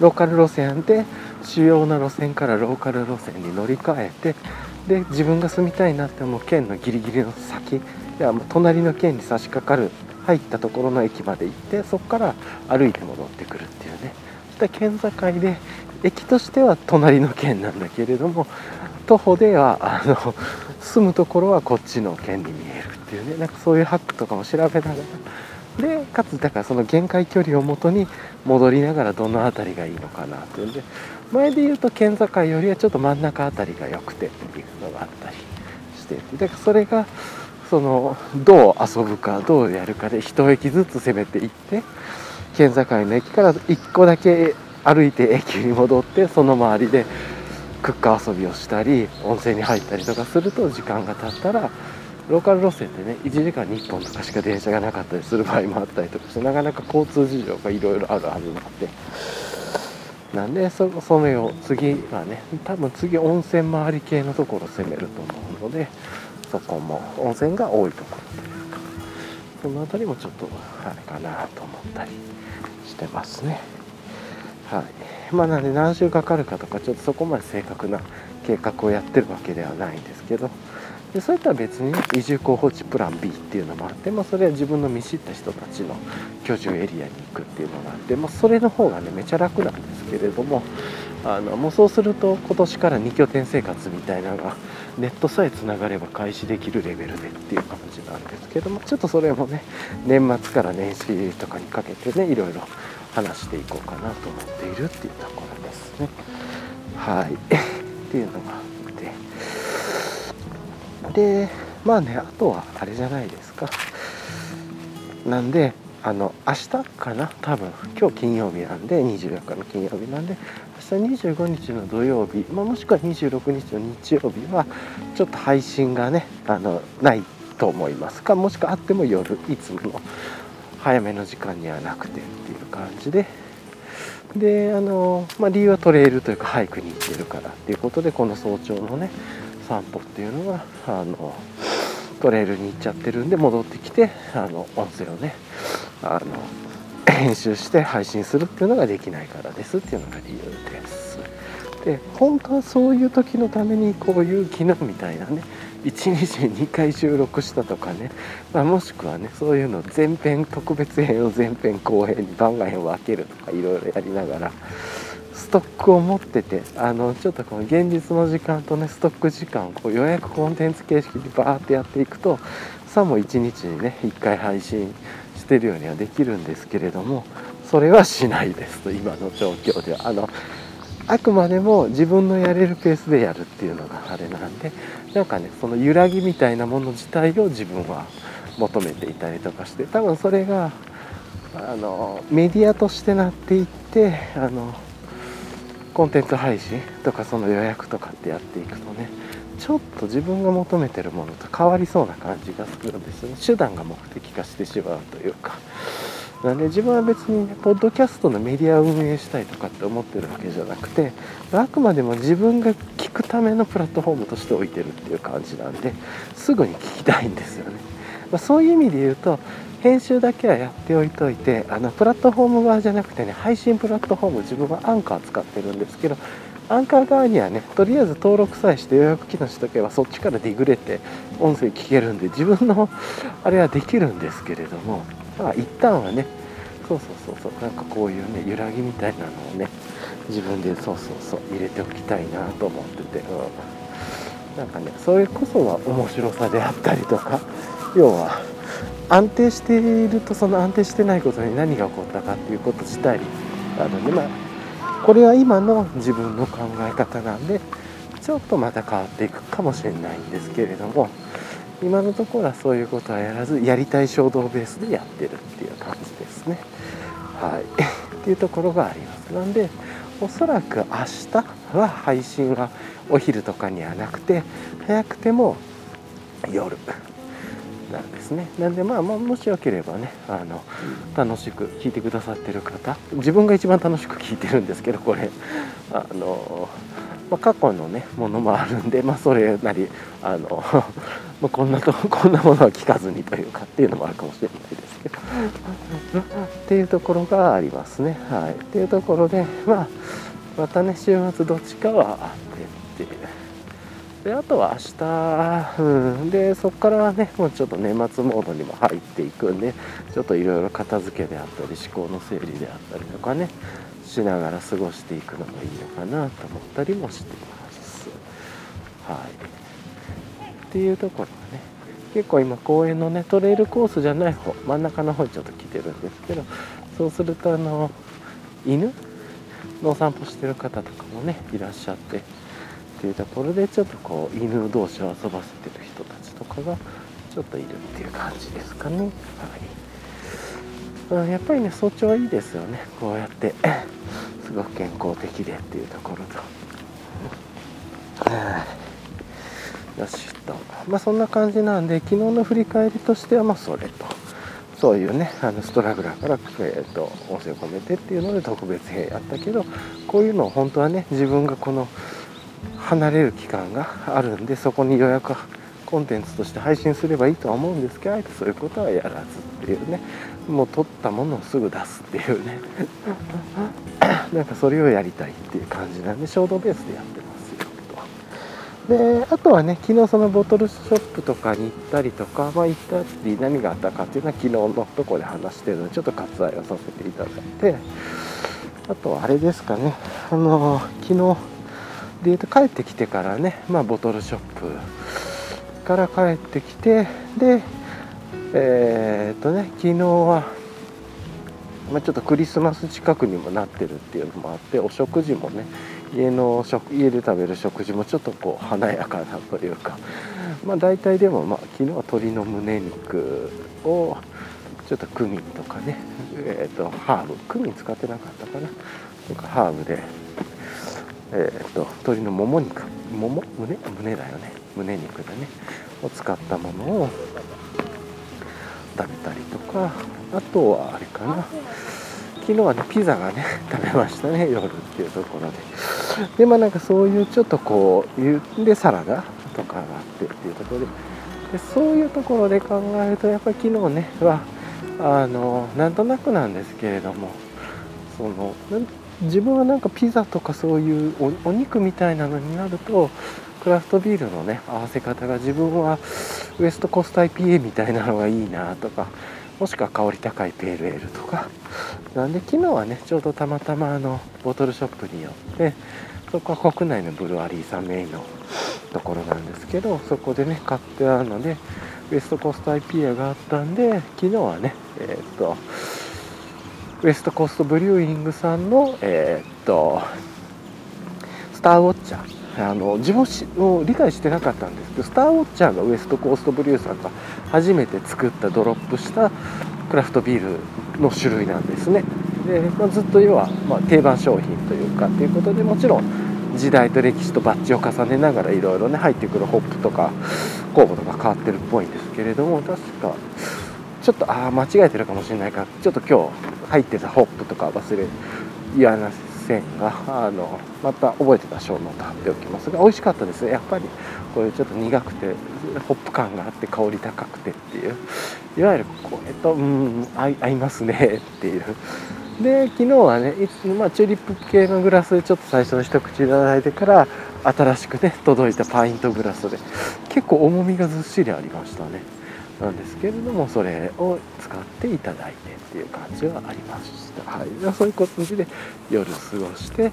ローカル路線で主要な路線からローカル路線に乗り換えてで自分が住みたいなって思う県のギリギリの先いや隣の県に差し掛かる入ったところの駅まで行ってそこから歩いて戻ってくるっていうね。そした県境で駅としては隣の県なんだけれども徒歩ではあの住むところはこっちの県に見えるっていうね。なんかそういうハックとかも調べながら。でかつだからその限界距離をもとに戻りながらどの辺りがいいのかなっていうんで。前で言うと県境よりはちょっと真ん中辺りが良くてっていうのがあったりして。だからそれがそのどう遊ぶかどうやるかで1駅ずつ攻めていって県境の駅から1個だけ歩いて駅に戻ってその周りでクッカー遊びをしたり温泉に入ったりとかすると時間が経ったらローカル路線ってね1時間に1本とかしか電車がなかったりする場合もあったりとかしてなかなか交通事情がいろいろあるはずなんで。なんでそそれを次はね多分次温泉周り系のところ攻めると思うのでそこも温泉が多いところ。というかその辺りもちょっとあれかなと思ったりしてますね。はい。まあなんで何週かかるかとかちょっとそこまで正確な計画をやってるわけではないんですけど。でそういったら別に、移住候補地プラン B っていうのもあって、まあ、それは自分の見知った人たちの居住エリアに行くっていうのがあって、まあ、それの方がねめちゃ楽なんですけれども。あのもうそうすると今年から2拠点生活みたいなのが [laughs] ネットさえつながれば開始できるレベルでっていう感じなんですけどもちょっとそれもね年末から年始とかにかけてねいろいろ話していこうかなと思っているっていうところですね。はい。[laughs] っていうのがあって。でまあねあとはあれじゃないですか。なんであの明日かな？多分。今日金曜日なんで24日の金曜日なんで25日の土曜日、まあ、もしくは26日の日曜日はちょっと配信がねあのないと思いますか。もしくはあっても夜いつもの早めの時間にはなくてっていう感じで。であの、まあ、理由はトレイルというか俳句に行ってるからっていうことでこの早朝のね散歩っていうのがあのトレイルに行っちゃってるんで戻ってきてあの音声をねあの編集して配信するっていうのができないからですっていうのが理由です。で本当はそういう時のためにこういう昨日みたいなね1日に2回収録したとかね、まあ、もしくはねそういうの前編特別編を前編後編に番外編を分けるとかいろいろやりながらストックを持っててあのちょっとこの現実の時間とねストック時間をこう予約コンテンツ形式でバーってやっていくとさも1日にね1回配信してるようにはできるんですけれどもそれはしないですと今の状況では。あのあくまでも自分のやれるペースでやるっていうのがあれなんでなんかねその揺らぎみたいなもの自体を自分は求めていたりとかして多分それがあのメディアとしてなっていってあのコンテンツ配信とかその予約とかってやっていくとねちょっと自分が求めてるものと変わりそうな感じがするんですよね。手段が目的化してしまうというか。なんで自分は別に、ね、ポッドキャストのメディアを運営したいとかって思ってるわけじゃなくてあくまでも自分が聞くためのプラットフォームとして置いてるっていう感じなんですぐに聞きたいんですよね、まあ、そういう意味で言うと編集だけはやっておいといてあのプラットフォーム側じゃなくてね配信プラットフォーム自分はアンカー使ってるんですけどアンカー側にはねとりあえず登録さえして予約機能しとけばそっちからディグれて音声聞けるんで自分のあれはできるんですけれども [laughs] まあ一旦はねそうそうそうそうなんかこういうね揺らぎみたいなのをね自分でそうそうそう入れておきたいなと思ってて、うん、なんかねそれこそは面白さであったりとか要は安定しているとその安定してないことに何が起こったかっていうこと自体あのねまあこれは今の自分の考え方なんでちょっとまた変わっていくかもしれないんですけれども今のところはそういうことはやらずやりたい衝動ベースでやってるっていう感じですね。はい。[laughs] っていうところがあります。なんでおそらく明日は配信はお昼とかにはなくて早くても夜。なんですね。なんでまあもしよければねあの楽しく聞いてくださってる方自分が一番楽しく聞いてるんですけどこれ。あの、まあ、過去のねものもあるんでまあそれなりあの [laughs] まこんなと [laughs] こんなものは聞かずにというかっていうのもあるかもしれないですけど。っていうところがありますね。はい。っていうところでまあまたね週末どっちかはあってであとは明日、うん、でそこからねもうちょっと年末モードにも入っていくんでちょっといろいろ片付けであったり思考の整理であったりとかねしながら過ごしていくのがいいのかなと思ったりもしています。はい。っていうところがね結構今公園のねトレイルコースじゃない方真ん中の方にちょっと来てるんですけどそうするとあの犬のお散歩してる方とかもねいらっしゃってっていうところでちょっとこう犬同士を遊ばせてる人たちとかがちょっといるっていう感じですかね。はい。やっぱりね早朝はいいですよね。こうやって [clears throat] すごく健康的でっていうところと。よしと。まあそんな感じなんで昨日の振り返りとしてはまあそれと。そういうねあのストラグラーから、えーと、音声を込めてっていうので特別編やったけどこういうのを本当はね自分がこの離れる期間があるんでそこに予約コンテンツとして配信すればいいとは思うんですけどあえてそういうことはやらずっていうね。[coughs] もう撮ったものをすぐ出すっていうね。[coughs] なんかそれをやりたいっていう感じなんで衝動ベースでやってますよと。であとはね昨日そのボトルショップとかに行ったりとかまあ行ったり何があったかっていうのは昨日のとこで話してるのでちょっと割愛をさせていただいて。あとはあれですかね。あの昨日でいうと帰ってきてからね、まあ、ボトルショップから帰ってきてでえー、っとね昨日は、まあ、ちょっとクリスマス近くにもなってるっていうのもあってお食事もね家の食家で食べる食事もちょっとこう華やかなというかまあ大体でも、まあ、昨日は鶏の胸肉をちょっとクミンとかね、えーと、ハーブクミン使ってなかったかな。とかハーブでえーと、鶏のもも肉。もも？胸？胸だよね。胸肉だね。を使ったものを食べたりとか。あとはあれかな。昨日はねピザがね [laughs] 食べましたね夜っていうところで。でまあなんかそういうちょっとこうでサラダとかがあってっていうところで。でそういうところで考えるとやっぱり昨日ねはあのなんとなくなんですけれども。その自分はなんかピザとかそういうお肉みたいなのになるとクラフトビールのね合わせ方が自分はウエストコスト IPA みたいなのがいいなとかもしくは香り高いペールエールとか。なんで昨日はねちょうどたまたまあのボトルショップによってそこは国内のブルワリーさんメインのところなんですけどそこでね買ってあるのでウエストコスト IPA があったんで昨日はねえー、っとウエストコーストブリューイングさんの、えー、っとスターウォッチャー。あの自分も理解してなかったんです。けどスターウォッチャーがウエストコーストブリューさんが初めて作ったドロップしたクラフトビールの種類なんですね。で、まあ、ずっと要は、ま、定番商品というかということでもちろん時代と歴史とバッチを重ねながらいろいろね入ってくるホップとか酵母とか変わってるっぽいんですけれども確かちょっとああ間違えてるかもしれないか。らちょっと今日入ってたホップとか忘れ言わなせんがあのまた覚えてたショーノート貼っておきますが美味しかったですねやっぱりこういうちょっと苦くてホップ感があって香り高くてっていう。いわゆるこれとうん合いますねっていう。で昨日はねいつ、まあ、チューリップ系のグラスでちょっと最初の一口いただいてから新しくね届いたパイントグラスで結構重みがずっしりありましたね。なんですけれどもそれを使っていただいてっていう感じはありました。はい。そういう感じで夜過ごして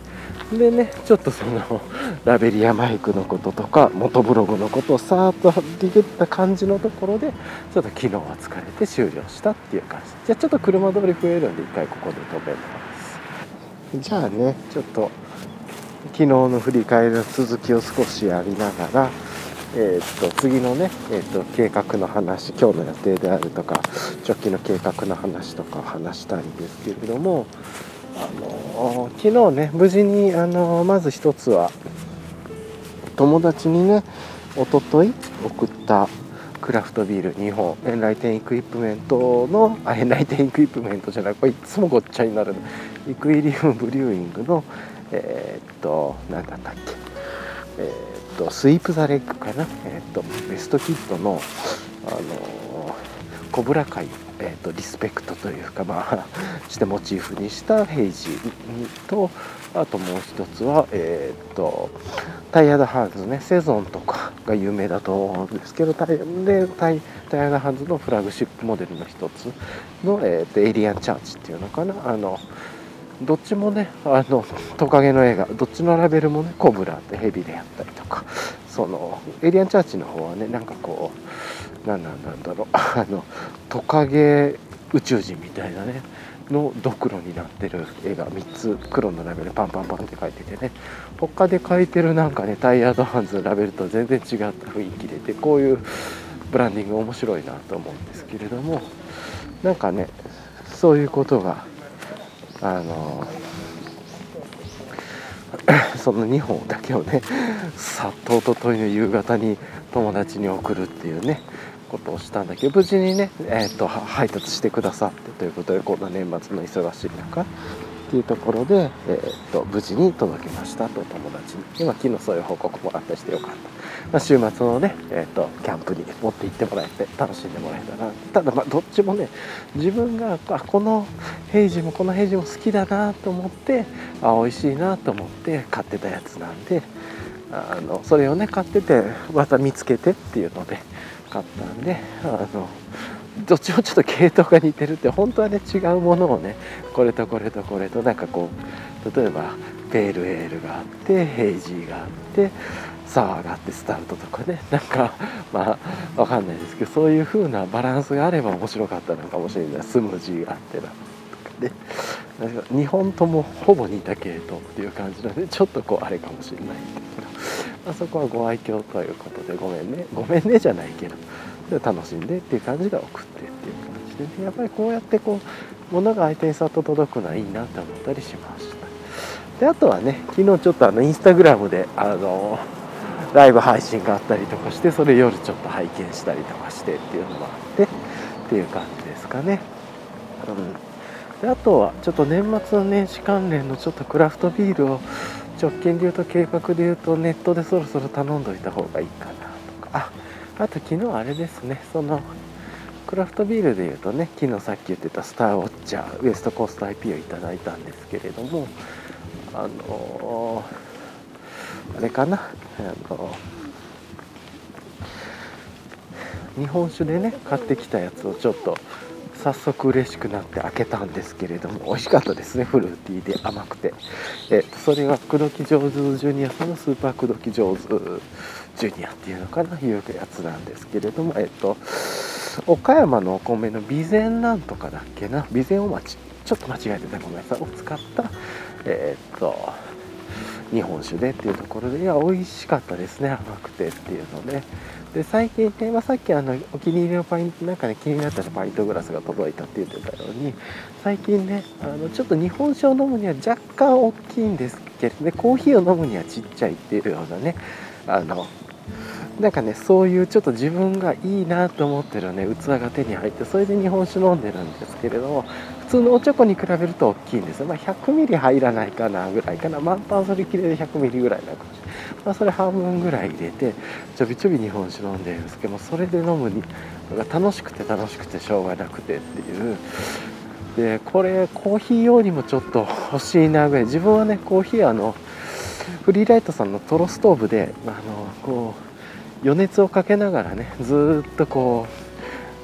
でねちょっとその [laughs] ラベリアマイクのこととか元ブログのことをさーっとディグった感じのところでちょっと昨日は疲れて終了したっていう感じ。じゃあちょっと車通り増えるんで一回ここで止めます。じゃあねちょっと昨日の振り返りの続きを少しやりながらえー、っと次のね、えー、っと計画の話今日の予定であるとか直近の計画の話とか話したいんですけれどもあの昨日ね無事にあのまず一つは友達にねおととい送ったクラフトビール2本 Enlightened Equipment のあ Enlightened Equipment じゃないこれいつもごっちゃになる Equilibrium Brewing のえー、っと何だったっけ。えーと Sweep the Leg かな、えーと、ベストキットの、あのコブラ会、えーと、リスペクトというか、まあ、[laughs] してモチーフにしたヘイジーとあともう一つは、えーと、タイヤダハンズねセゾンとかが有名だと思うんですけどタイでタイタイヤダハンズのフラグシップモデルの一つの、えー、とエイリアンチャーチっていうのかな？あのどっちもねあのトカゲの映画どっちのラベルもねコブラってヘビでやったりとかそのエイリアンチャーチの方はねなんかこう何なんだろう [laughs] あのトカゲ宇宙人みたいなねのドクロになってる絵が3つ黒のラベルパンパンパンって書いててね他で書いてるなんかねタイヤードハンズのラベルと全然違った雰囲気でてこういうブランディング面白いなと思うんですけれどもなんかねそういうことがあの [coughs] その2本だけをね殺到とおとといの夕方に友達に送るっていうねことをしたんだけど無事にね、えーと、配達してくださってということでこんな年末の忙しい中っていうところで、えーと、無事に届きましたと友達に。今昨日そういう報告もらったしてよかった、まあ、週末のね、えーと、キャンプに持って行ってもらえて楽しんでもらえたら。ただまあどっちもね自分があこのヘイジもこのヘイジも好きだなと思ってあ美味しいなと思って買ってたやつなんであのそれをね買っててまた見つけてっていうので買ったんであのどっちもちょっと系統が似てるって本当はね違うものをねこれとこれとこれとなんかこう例えばペールエールがあってヘイジーがあってサワーがあってスタウトとかねなんかまあわかんないですけどそういう風なバランスがあれば面白かったのかもしれない。スムージーがあってなとかね。2本ともほぼ似た系統っていう感じなのでちょっとこうあれかもしれない。けど、まあ、そこはご愛嬌ということでごめんね。ごめんねじゃないけど。楽しんでっていう感じで送ってっていう感じで、ね、やっぱりこうやってこう物が相手にさっと届くのはいいなって思ったりしました。であとはね昨日ちょっとあのインスタグラムであのライブ配信があったりとかしてそれ夜ちょっと拝見したりとかしてっていうのもあってっていう感じですかね。うん。であとはちょっと年末の年始関連のちょっとクラフトビールを直近で言うと計画で言うとネットでそろそろ頼んどいた方がいいかなとか。ああと昨日あれですね。そのクラフトビールでいうとね昨日さっき言ってたスターウォッチャーウエストコースト IP をいただいたんですけれどもあのー、あれかな？あのー、日本酒でね買ってきたやつをちょっと早速嬉しくなって開けたんですけれども美味しかったですねフルーティーで甘くて、えっと、それが口説き上手ジュニアさんのスーパー口説き上手ジュニアっていうのかないうやつなんですけれどもえっと岡山のお米の備前なんとかだっけな備前お町ちょっと間違えてたごめんなさい。を使ったえっと日本酒でっていうところでいや美味しかったですね甘くてっていうのでで最近ね、まあ、さっきあのお気に入りのパイントなんかね気になったパイントグラスが届いたって言ってたように最近ねあのちょっと日本酒を飲むには若干大きいんですけれどねコーヒーを飲むにはちっちゃいっていうようなねあのなんかねそういうちょっと自分がいいなと思ってるね器が手に入ってそれで日本酒飲んでるんですけれども普通のおちょこに比べると大きいんですよ、まあ、100ミリ入らないかなぐらいかな。満タンそれきれで100ミリぐらいな感じ、まあ、それ半分ぐらい入れてちょびちょび日本酒飲んでるんですけどそれで飲むにが楽しくて楽しくてしょうがなくてっていう。でこれコーヒー用にもちょっと欲しいなぐらい。自分はねコーヒーあのフリーライトさんのトロストーブであのこう余熱をかけながらねずっとこう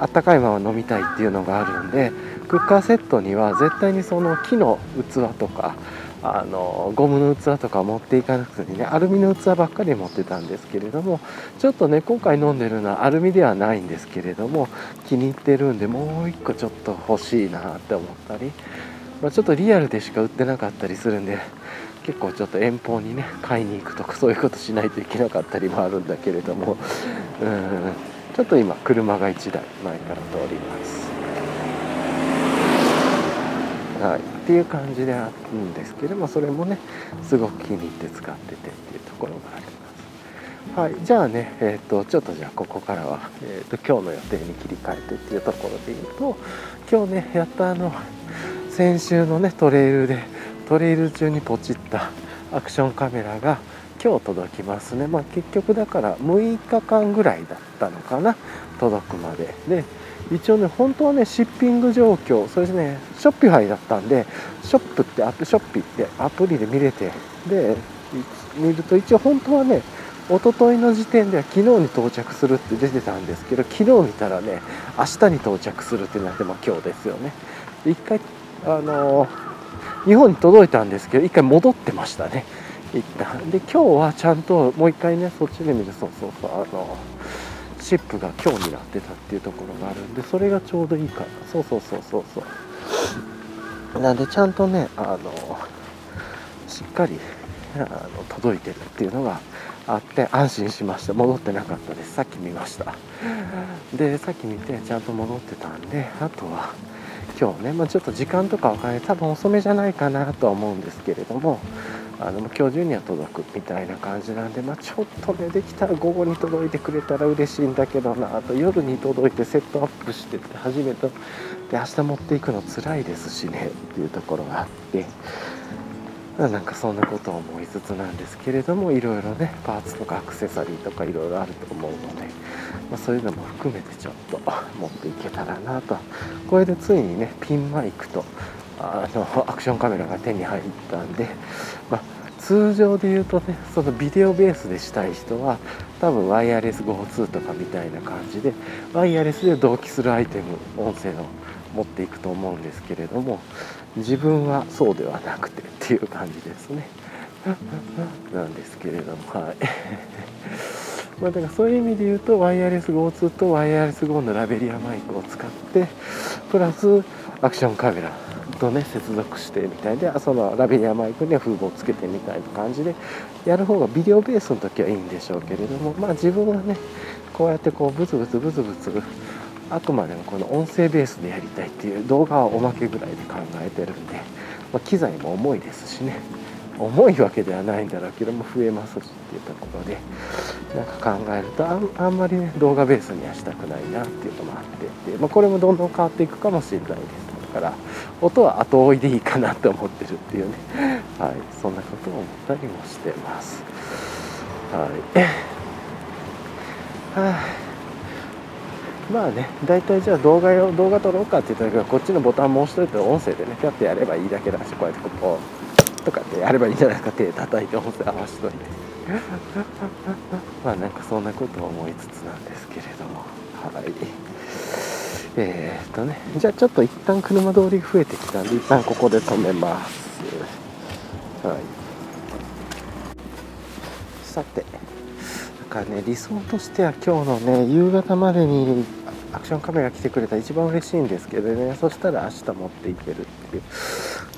あったかいまま飲みたいっていうのがあるんでクッカーセットには絶対にその木の器とかあのゴムの器とか持っていかなくてねアルミの器ばっかり持ってたんですけれどもちょっとね今回飲んでるのはアルミではないんですけれども気に入ってるんでもう1個ちょっと欲しいなって思ったり、まあ、ちょっとリアルでしか売ってなかったりするんで結構ちょっと遠方にね買いに行くとかそういうことしないといけなかったりもあるんだけれどもうんちょっと今車が1台前から通ります。はい、っていう感じであるんですけれどもそれもねすごく気に入って使っててっていうところがあります。はい、じゃあね、えーと、ちょっとじゃあここからは、えーと、今日の予定に切り替えてっていうところで言うと今日ねやったあの先週のねトレイルでトレイル中にポチったアクションカメラが今日届きますね、まあ、結局だから6日間ぐらいだったのかな。届くまで。で一応ね本当はねシッピング状況それでねショッピファイだったんでショップってアプショッピってアプリで見れてで見ると一応本当はね一昨日の時点では昨日に到着するって出てたんですけど昨日見たらね明日に到着するってなってまあ今日ですよね。一回あのー日本に届いたんですけど一回戻ってましたね。一旦。で今日はちゃんともう一回ねそっちで見る。そうそうそう。あのシップが今日になってたっていうところがあるんでそれがちょうどいいかな。そうそうそうそうそう。なんでちゃんとねあのしっかりあの届いてるっていうのがあって安心しました。戻ってなかったです。さっき見ました。でさっき見てちゃんと戻ってたんであとは今日ね、まあ、ちょっと時間とかわかんない多分遅めじゃないかなとは思うんですけれどもあの今日中には届くみたいな感じなんで、まあ、ちょっとねできたら午後に届いてくれたら嬉しいんだけどなあと夜に届いてセットアップしてって初めてで明日持っていくの辛いですしねっていうところがあって。なんかそんなことを思いつつなんですけれどもいろいろねパーツとかアクセサリーとかいろいろあると思うので、まあ、そういうのも含めてちょっと持っていけたらなと。これでついにねピンマイクとあのアクションカメラが手に入ったんで、まあ、通常で言うとねそのビデオベースでしたい人は多分ワイヤレス GO2 とかみたいな感じでワイヤレスで同期するアイテム音声を持っていくと思うんですけれども自分はそうではなくてっていう感じですね。なんですけれどもはい。[laughs] まあだからそういう意味で言うとワイヤレス GO2 とワイヤレス GO のラベリアマイクを使ってプラスアクションカメラとね接続してみたいでそのラベリアマイクには風防つけてみたいな感じでやる方がビデオベースの時はいいんでしょうけれどもまあ自分はねこうやってこうブツブツブツブツあくまでもこの音声ベースでやりたいっていう動画はおまけぐらいで考えてるんで、まあ、機材も重いですしね。重いわけではないんだろうけども増えますしっていうところでなんか考えるとあんまりね動画ベースにはしたくないなっていうのもあってで、まあ、これもどんどん変わっていくかもしれないです。だから音は後追いでいいかなと思ってるっていうね。[laughs] はい。そんなことを思ったりもしてます。はい。はあ。まあね大体じゃあ動画用動画撮ろうかって言ったらこっちのボタンも押しといて音声でねピャッてやればいいだけだしこうやってこことかってやればいいんじゃないですか手叩いて音声合わしといて。まあなんかそんなことを思いつつなんですけれども。はい。えー、っとねじゃあちょっと一旦車通り増えてきたんで一旦ここで止めます。はい。さてかね理想としては今日のね夕方までにアクションカメラ来てくれたら一番嬉しいんですけどね。そしたら明日持っていけるっていう。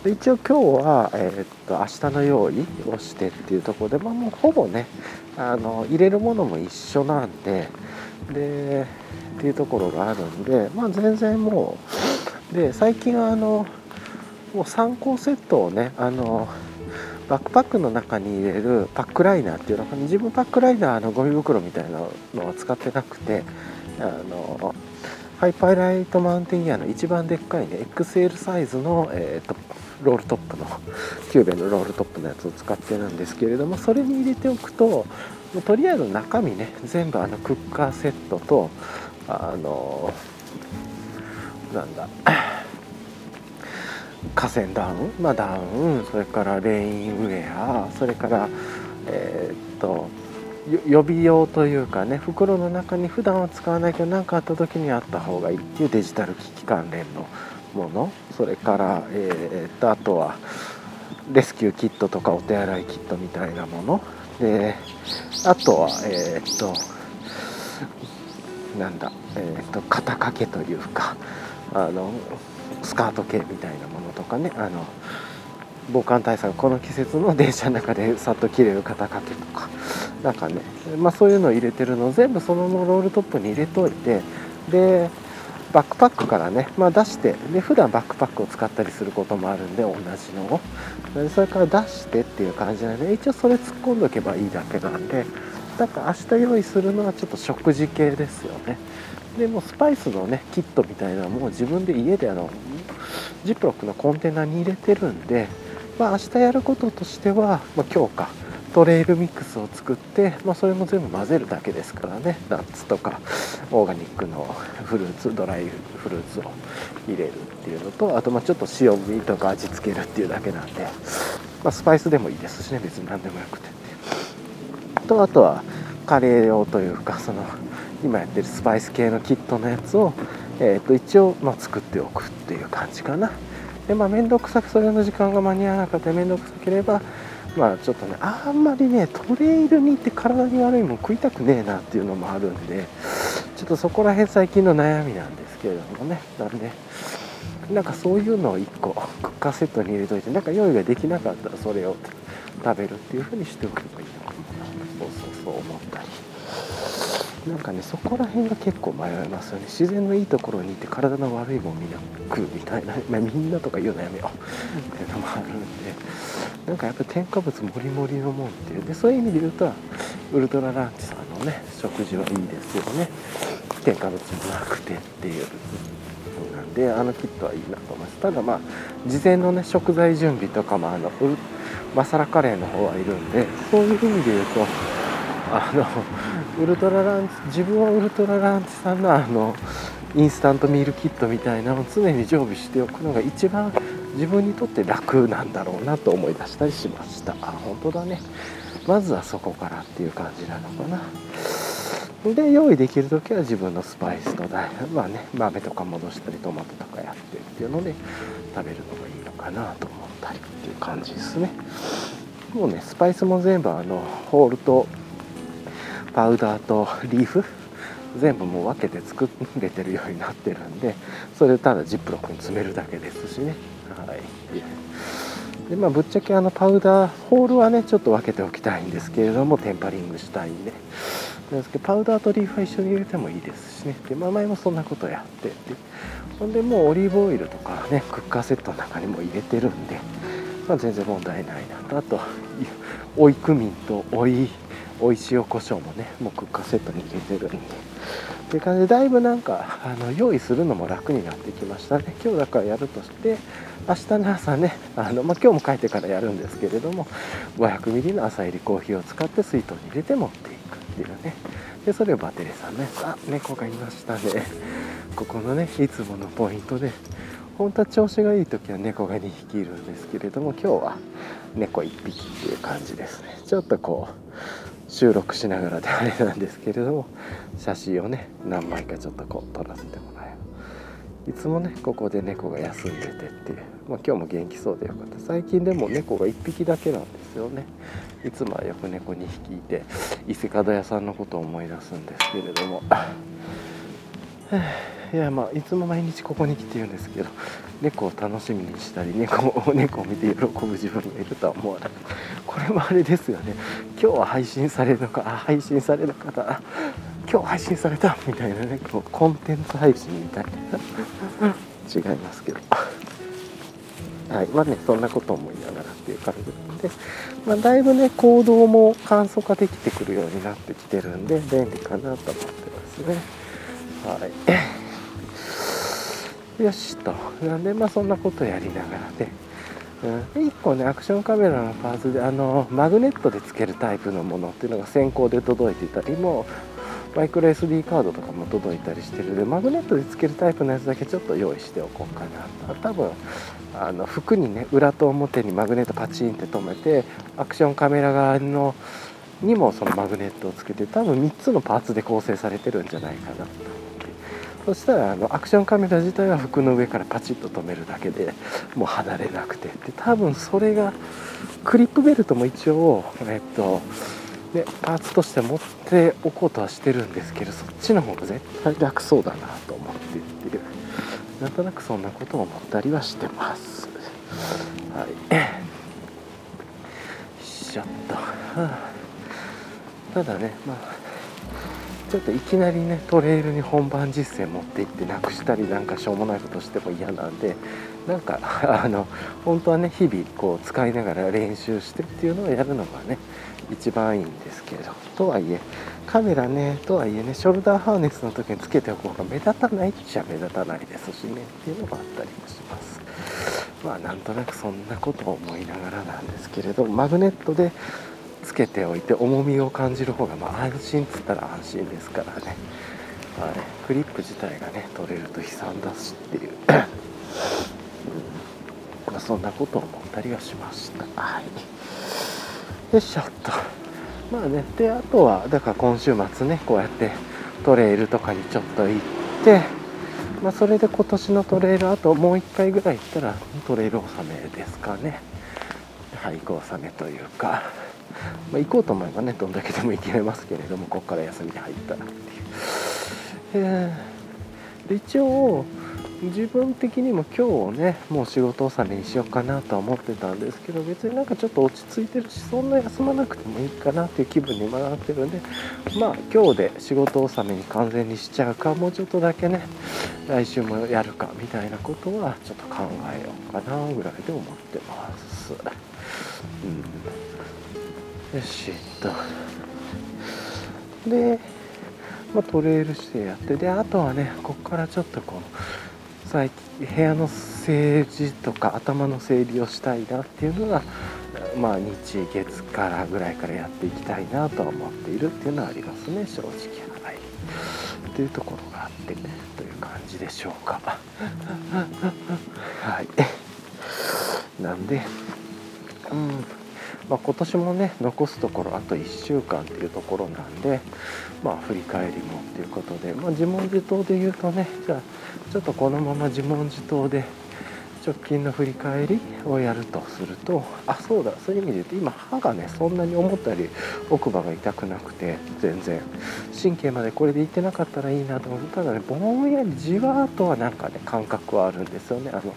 で一応今日は、えー、っと明日の用意をしてっていうとこで、まあ、もうほぼねあの入れるものも一緒なんででっていうところがあるんで、まあ、全然もうで最近はあのもう山行セットをねあのバックパックの中に入れるパックライナーっていうのが自分パックライナーのゴミ袋みたいなのは使ってなくてあの Hyperlite Mountain Gear の一番でっかいね XL サイズの、えーと、ロールトップのキューベンのロールトップのやつを使ってるんですけれどもそれに入れておくととりあえず中身ね全部あのクッカーセットとあのなんだ河川ダウン、まあ、ダウンそれからレインウェアそれからえー、っと予備用というかね袋の中に普段は使わないけど何かあった時にあった方がいいっていうデジタル機器関連のものそれから、えー、っとあとはレスキューキットとかお手洗いキットみたいなもの。であとはえー、っとなんだ、えー、っと肩掛けというかあのスカート系みたいなものとかねあの防寒対策この季節の電車の中でさっと切れる肩掛けとかなんかね、まあ、そういうのを入れてるのを全部そのままロールトップに入れといてでバックパックからね、まあ、出してで普段バックパックを使ったりすることもあるんで同じのを。それから出してっていう感じなんで一応それ突っ込んどけばいいだけなんでだから明日用意するのはちょっと食事系ですよね。でもスパイスのねキットみたいなのも自分で家であのジップロックのコンテナに入れてるんでまあ明日やることとしては、まあ、今日かトレイルミックスを作って、まあ、それも全部混ぜるだけですからね。ナッツとかオーガニックのフルーツドライフルーツを入れるっていうのとあとまあちょっと塩味とか味付けるっていうだけなんで、まあ、スパイスでもいいですしね。別に何でもよくて。とあとはカレー用というかその今やってるスパイス系のキットのやつを、えー、と一応ま作っておくっていう感じかな。でまあ面倒くさくそれの時間が間に合わなかったら面倒くさければまあちょっとねあんまりねトレイルに行って体に悪いもん食いたくねえなっていうのもあるんでちょっとそこら辺最近の悩みなんですけれどもねなんでなんかそういうのを1個クッカーセットに入れといてなんか用意ができなかったらそれを食べるっていう風にしておけばいいのかなそうそうそう思ったり。なんかねそこら辺が結構迷いますよね。自然のいいところにいて体の悪いもんみんな食うみたいな、まあ、みんなとか言うのやめよう。っていうのもあるんで。なんかやっぱ添加物もりもりのもんっていうでそういう意味で言うとウルトラランチさんのね食事はいいですよね。添加物もなくてっていう。なんであのキットはいいなと思います。ただまあ事前のね食材準備とかもあのマサラカレーの方はいるんでそういう意味で言うとあのウルトラランチ自分はウルトラランチさんのあのインスタントミールキットみたいなのを常に常備しておくのが一番自分にとって楽なんだろうなと思い出したりしました。あ本当だね。まずはそこからっていう感じなのかな。で用意できる時は自分のスパイスとだまあね豆とか戻したりトマトとかやってっていうので食べるのがいいのかなと思ったりっていう感じですね。もうねスパイスも全部あのホールとパウダーとリーフ全部もう分けて作れてるようになってるんでそれただジップロックに詰めるだけですしね。はい。でまあぶっちゃけあのパウダーホールはねちょっと分けておきたいんですけれどもテンパリングしたいんで。ですけどパウダーとリーフは一緒に入れてもいいですしね。で、まあ、前もそんなことやって。でほんでもうオリーブオイルとかねクッカーセットの中にも入れてるんで、まあ、全然問題ないなとあと追いクミンと追いおい塩コショウもねもうクッカーセットに入れてるんで。っていう感じでだいぶなんかあの用意するのも楽になってきましたね。今日だからやるとして明日の朝ね [laughs] あの、まあ、今日も帰ってからやるんですけれども 500ml の朝入りコーヒーを使って水筒に入れて持っていくっていうね。でそれをバテレさんねあ猫がいましたね。[laughs] ここのねいつものポイントで本当は調子がいい時は猫が2匹いるんですけれども今日は猫1匹っていう感じですね。ちょっとこう収録しながらであれなんですけれども写真をね何枚かちょっとこう撮らせてもらえるいつもねここで猫が休んでてっていう、まあ、今日も元気そうでよかった。最近でも猫が1匹だけなんですよね。いつもはよく猫2匹いて伊勢門屋さんのことを思い出すんですけれども。いやまあいつも毎日ここに来て言うんですけど猫を楽しみにしたり猫を [laughs] 猫を見て喜ぶ自分がいるとは思わない。これもあれですよね。今日は配信されるのかあ配信される方今日配信された。みたいなねこうコンテンツ配信みたいな。違いますけど。はい。まあねそんなこと思いながらっていう感じで、まあ、だいぶね行動も簡素化できてくるようになってきてるんで便利かなと思ってますね。はい。よしと。なんでまあそんなことやりながらで、うん、1個ねアクションカメラのパーツであのマグネットでつけるタイプのものっていうのが先行で届いてたりもマイクロ SD カードとかも届いたりしてるのでマグネットでつけるタイプのやつだけちょっと用意しておこうかなと。多分あの服にね裏と表にマグネットパチンって止めてアクションカメラ側のにもそのマグネットをつけて多分3つのパーツで構成されてるんじゃないかなと。そしたらあのアクションカメラ自体は服の上からパチッと止めるだけでもう離れなくて。で多分それがクリップベルトも一応えっとでパーツとして持っておこうとはしてるんですけどそっちの方が絶対楽そうだなと思ってっていう。なんとなくそんなことを思ったりはしてます。はい。よいしょっと、はあ、ただねまあちょっといきなりねトレイルに本番実践持って行ってなくしたりなんかしょうもないことしても嫌なんでなんか [laughs] あの本当はね日々こう使いながら練習してっていうのをやるのがね一番いいんですけどとはいえカメラねとはいえねショルダーハーネスの時につけておく方が目立たないっちゃ目立たないですしねっていうのもあったりもします。まあなんとなくそんなことを思いながらなんですけれどマグネットでつけておいて重みを感じる方がまあ安心っつったら安心ですからね、はい、クリップ自体がね取れると悲惨だしっていう。まあ、そんなことを思ったりはしました。はい。よいしょっとまあねであとはだから今週末ねこうやってトレイルとかにちょっと行ってまあ、それで今年のトレイルあともう1回ぐらい行ったらトレイル納めですかね。廃校納めというか、まあ、行こうと思えばねどんだけでも行けますけれどもここから休みに入ったらっていう、えー、で一応自分的にも今日ねもう仕事納めにしようかなとは思ってたんですけど別になんかちょっと落ち着いてるしそんな休まなくてもいいかなっていう気分にもなってるんでまあ今日で仕事納めに完全にしちゃうかもうちょっとだけね来週もやるかみたいなことはちょっと考えようかなぐらいで思ってます。うん、よしと。でまあ、トレイルしてやって。であとはねここからちょっとこう最近部屋の整理とか頭の整理をしたいなっていうのがまあ日月からぐらいからやっていきたいなとは思っているっていうのはありますね正直。はい。というところがあってねという感じでしょうか。[laughs] はい。なんでうん。まあ、今年もね残すところあと1週間っていうところなんでまあ振り返りもっていうことで、まあ、自問自答で言うとねじゃあちょっとこのまま自問自答で直近の振り返りをやるとするとあそうだそういう意味で言うと今歯がねそんなに思ったより奥歯が痛くなくて全然。神経までこれでいってなかったらいいなと思ってただねぼんやりじわーっとはなんかね感覚はあるんですよね。あの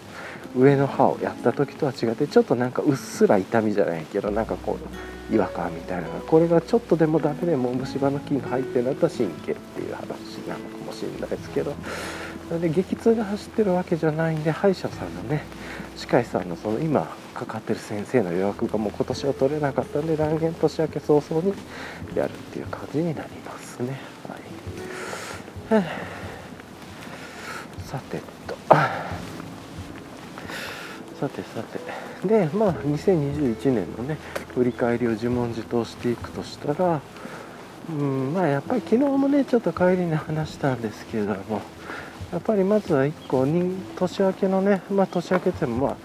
上の歯をやった時とは違ってちょっとなんかうっすら痛みじゃないけどなんかこう違和感みたいなこれがちょっとでもダメでも虫歯の菌が入ってるんだった神経っていう話なのかもしれないですけどで激痛が走ってるわけじゃないんで歯医者さんのね歯科医さんのその今かかってる先生の予約がもう今年は取れなかったんで来年年明け早々にやるっていう感じになりますね。はい、さてと。さてさて。でまあ2021年のね振り返りを自問自答していくとしたらうんまあやっぱり昨日もねちょっと帰りに話したんですけれどもやっぱりまずは1個年明けのねまあ年明けってもま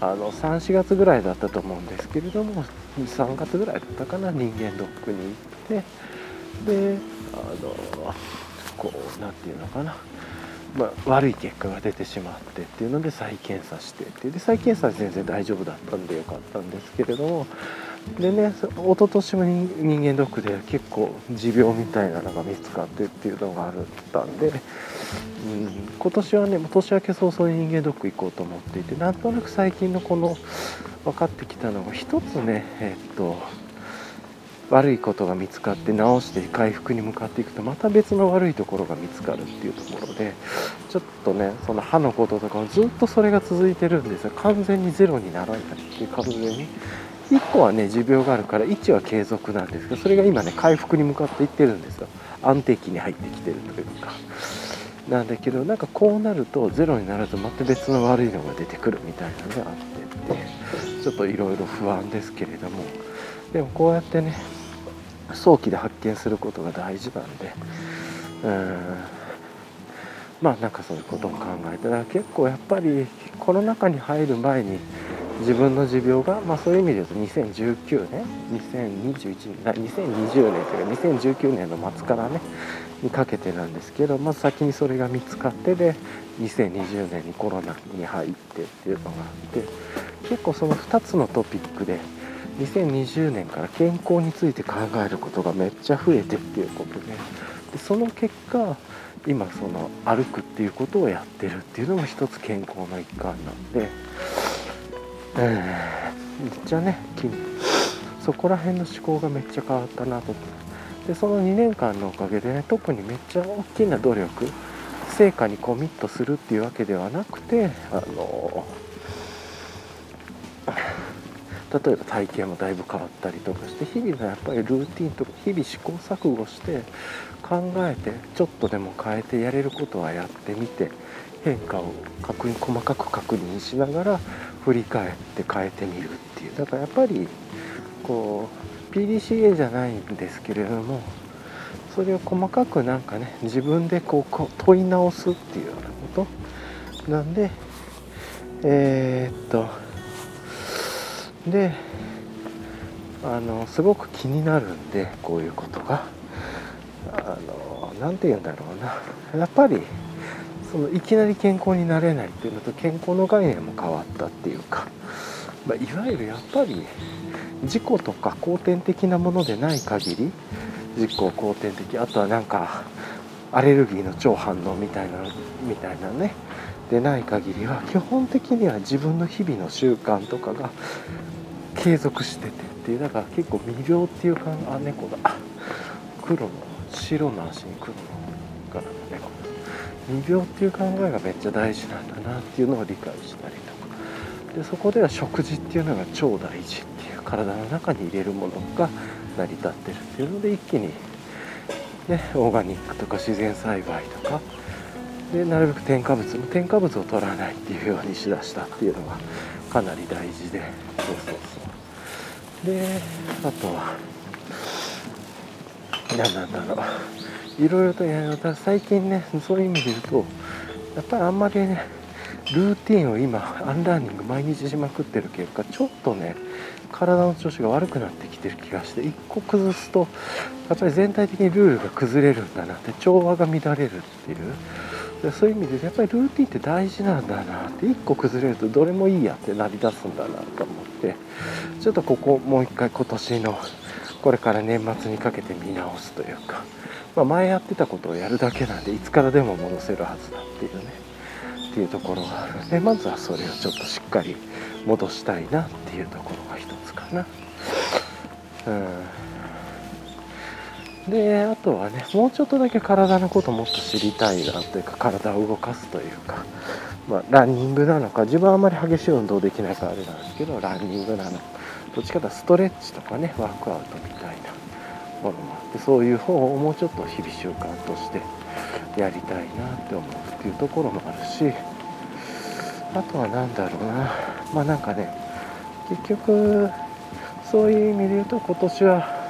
ああの34月ぐらいだったと思うんですけれども3月ぐらいだったかな人間ドックに行って。であのこう何て言うのかな。まあ、悪い結果が出てしまってっていうので再検査してってで再検査は全然大丈夫だったんでよかったんですけれども。でね一昨年も人間ドックで結構持病みたいなのが見つかってっていうのがあったんで、うん、今年はね年明け早々に人間ドック行こうと思っていてなんとなく最近のこの分かってきたのが一つねえっと悪いことが見つかって治して回復に向かっていくとまた別の悪いところが見つかるっていうところでちょっとねその歯のこととかもずっとそれが続いてるんですよ。完全にゼロにならないっていう完全に。1個はね持病があるから1は継続なんですけどそれが今ね回復に向かっていってるんですよ。安定期に入ってきてるというか。なんだけどなんかこうなるとゼロになるとまた別の悪いのが出てくるみたいなのがあってってちょっといろいろ不安ですけれども。でもこうやってね早期で発見することが大事なんでうん。まあなんかそういうことを考えたら結構やっぱりコロナ禍に入る前に自分の持病が、まあ、そういう意味で言うと2019年2021年2020年というか2019年の末からねにかけてなんですけどまず先にそれが見つかってで2020年にコロナに入ってっていうのがあって結構その2つのトピックで2020年から健康について考えることがめっちゃ増えてっていうことででその結果今その歩くっていうことをやってるっていうのも一つ健康の一環なんで、うん、めっちゃねそこら辺の思考がめっちゃ変わったなとでその2年間のおかげでね特にめっちゃ大きな努力成果にコミットするっていうわけではなくてあの例えば体型もだいぶ変わったりとかして日々のやっぱりルーティンとか日々試行錯誤して考えてちょっとでも変えてやれることはやってみて変化を確認細かく確認しながら振り返って変えてみるっていう。だからやっぱりこう PDCA じゃないんですけれどもそれを細かくなんかね自分でこう問い直すっていうようなことなんでえー、っとであのすごく気になるんでこういうことが。何て言うんだろうな。やっぱりそのいきなり健康になれないっていうのと健康の概念も変わったっていうか、まあ、いわゆるやっぱり事故とか後天的なものでない限り自己後天的あとはなんかアレルギーの超反応みたいなみたいなね。でない限りは基本的には自分の日々の習慣とかが継続しててっていうだから結構未病っていう感あ猫だ。黒の白の足に黒の柄の猫未病っていう考えがめっちゃ大事なんだなっていうのを理解したりとか。でそこでは食事っていうのが超大事っていう体の中に入れるものが成り立ってるっていうので一気にねオーガニックとか自然栽培とか。でなるべく添加物も添加物を取らないっていうようにしだしたっていうのがかなり大事で。そうそうそう。であとは何なんだろう。いろいろとや最近ねそういう意味で言うとやっぱりあんまりねルーティンを今アンラーニング毎日しまくってる結果ちょっとね体の調子が悪くなってきてる気がして1個崩すとやっぱり全体的にルールが崩れるんだなって調和が乱れるっていうそういう意味でやっぱりルーティンって大事なんだなって1個崩れるとどれもいいやってなりだすんだなと思ってちょっとここもう一回今年のこれから年末にかけて見直すというか、まあ、前やってたことをやるだけなんでいつからでも戻せるはずだっていうねっていうところがあるんでまずはそれをちょっとしっかり戻したいなっていうところが一つかな。うんであとはねもうちょっとだけ体のこともっと知りたいなというか体を動かすというか、まあ、ランニングなのか自分はあまり激しい運動できないからあれなんですけどランニングなのかどっちかというとストレッチとかねワークアウトみたいなものもあってそういう方をもうちょっと日々習慣としてやりたいなって思うっていうところもあるしあとは何だろうな。まあなんかね結局そういう意味で言うと今年は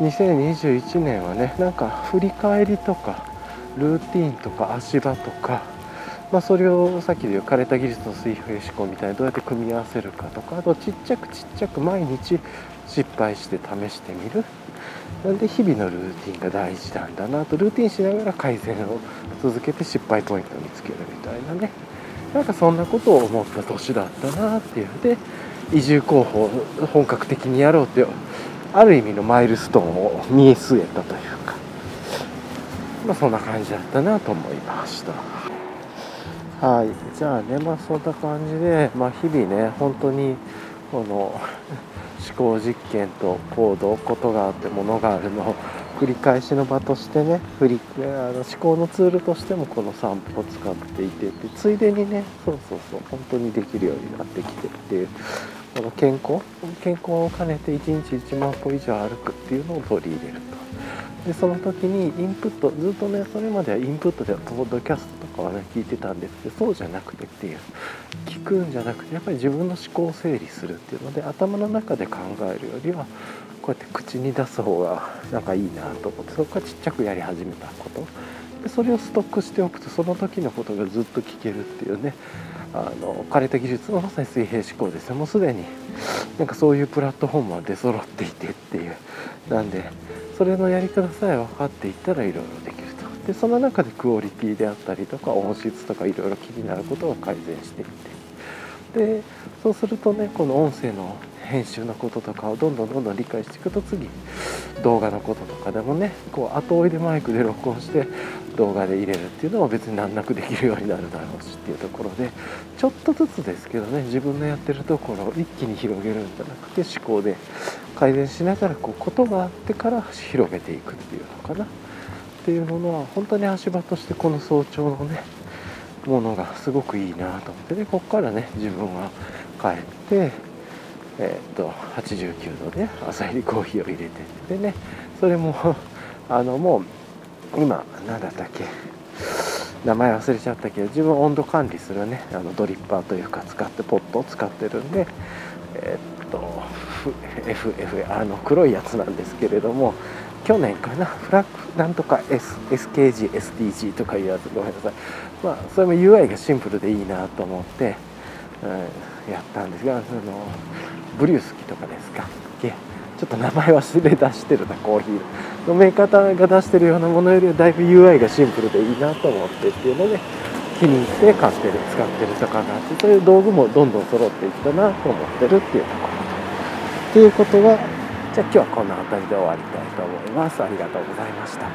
2021年はねなんか振り返りとかルーティンとか足場とか、まあ、それをさっきで言う枯れた技術の水平思考みたいにどうやって組み合わせるかとかあとちっちゃくちっちゃく毎日失敗して試してみる。なんで日々のルーティンが大事なんだなと。ルーティンしながら改善を続けて失敗ポイントを見つけるみたいなね。なんかそんなことを思った年だったなっていう。で移住候補を本格的にやろうってある意味のマイルストーンを見据えたというか、まあ、そんな感じだったなと思いました。はい。じゃあねまあそんな感じで、まあ、日々ね本当にこの思考実験と行動ことがあってものがあるのを繰り返しの場としてね振りあの思考のツールとしてもこの散歩を使っていてでついでにねそうそうそう本当にできるようになってきてっていうこの健康？健康を兼ねて1日1万歩以上歩くっていうのを取り入れると。でその時にインプットずっとねそれまではインプットでポッドキャストとかはね聞いてたんですけどそうじゃなくてっていう聞くんじゃなくてやっぱり自分の思考を整理するっていうので頭の中で考えるよりはこうやって口に出す方がなんかいいなと思ってそこからちっちゃくやり始めたことでそれをストックしておくとその時のことがずっと聞けるっていうねあの枯れた技術のまさに水平思考ですよもうすでになんかそういうプラットフォームは出揃っていてっていう。なんでそれのやり方さえ分かっていったらいろいろできると。でその中でクオリティであったりとか音質とかいろいろ気になることを改善していって。でそうするとねこの音声の編集のこととかをどんどんどんどん理解していくと次動画のこととかでもねこう後追いでマイクで録音して動画で入れるっていうのは別に難なくできるようになるだろうしっていうところでちょっとずつですけどね自分のやってるところを一気に広げるんじゃなくて思考で改善しながらこうことがあってから広げていくっていうのかな。っていうものは本当に足場としてこの早朝のねものがすごくいいなと思ってでここからね自分は帰ってえー、っと89度で朝入りコーヒーを入れてでね。それも [laughs] あのもう今何だったっけ？名前忘れちゃったけど自分温度管理するね。あのドリッパーというか使ってポットを使ってるんで。えー、っと FF あの黒いやつなんですけれども去年かな？フラッグなんとか、S、SKG、SDG とかいうやつ。ごめんなさい。まあそれも UI がシンプルでいいなと思って、うん、やったんですがそのブリュスキとかですか？ちょっと名前忘れ出してるなコーヒーの。メーカーが出してるようなものよりはだいぶ UI がシンプルでいいなと思ってっていうので気に入って買ってる使ってるとかがあってそういう道具もどんどん揃っていったなと思ってるっていうところ。ということはじゃあ今日はこんな辺りで終わりたいと思います。ありがとうございました。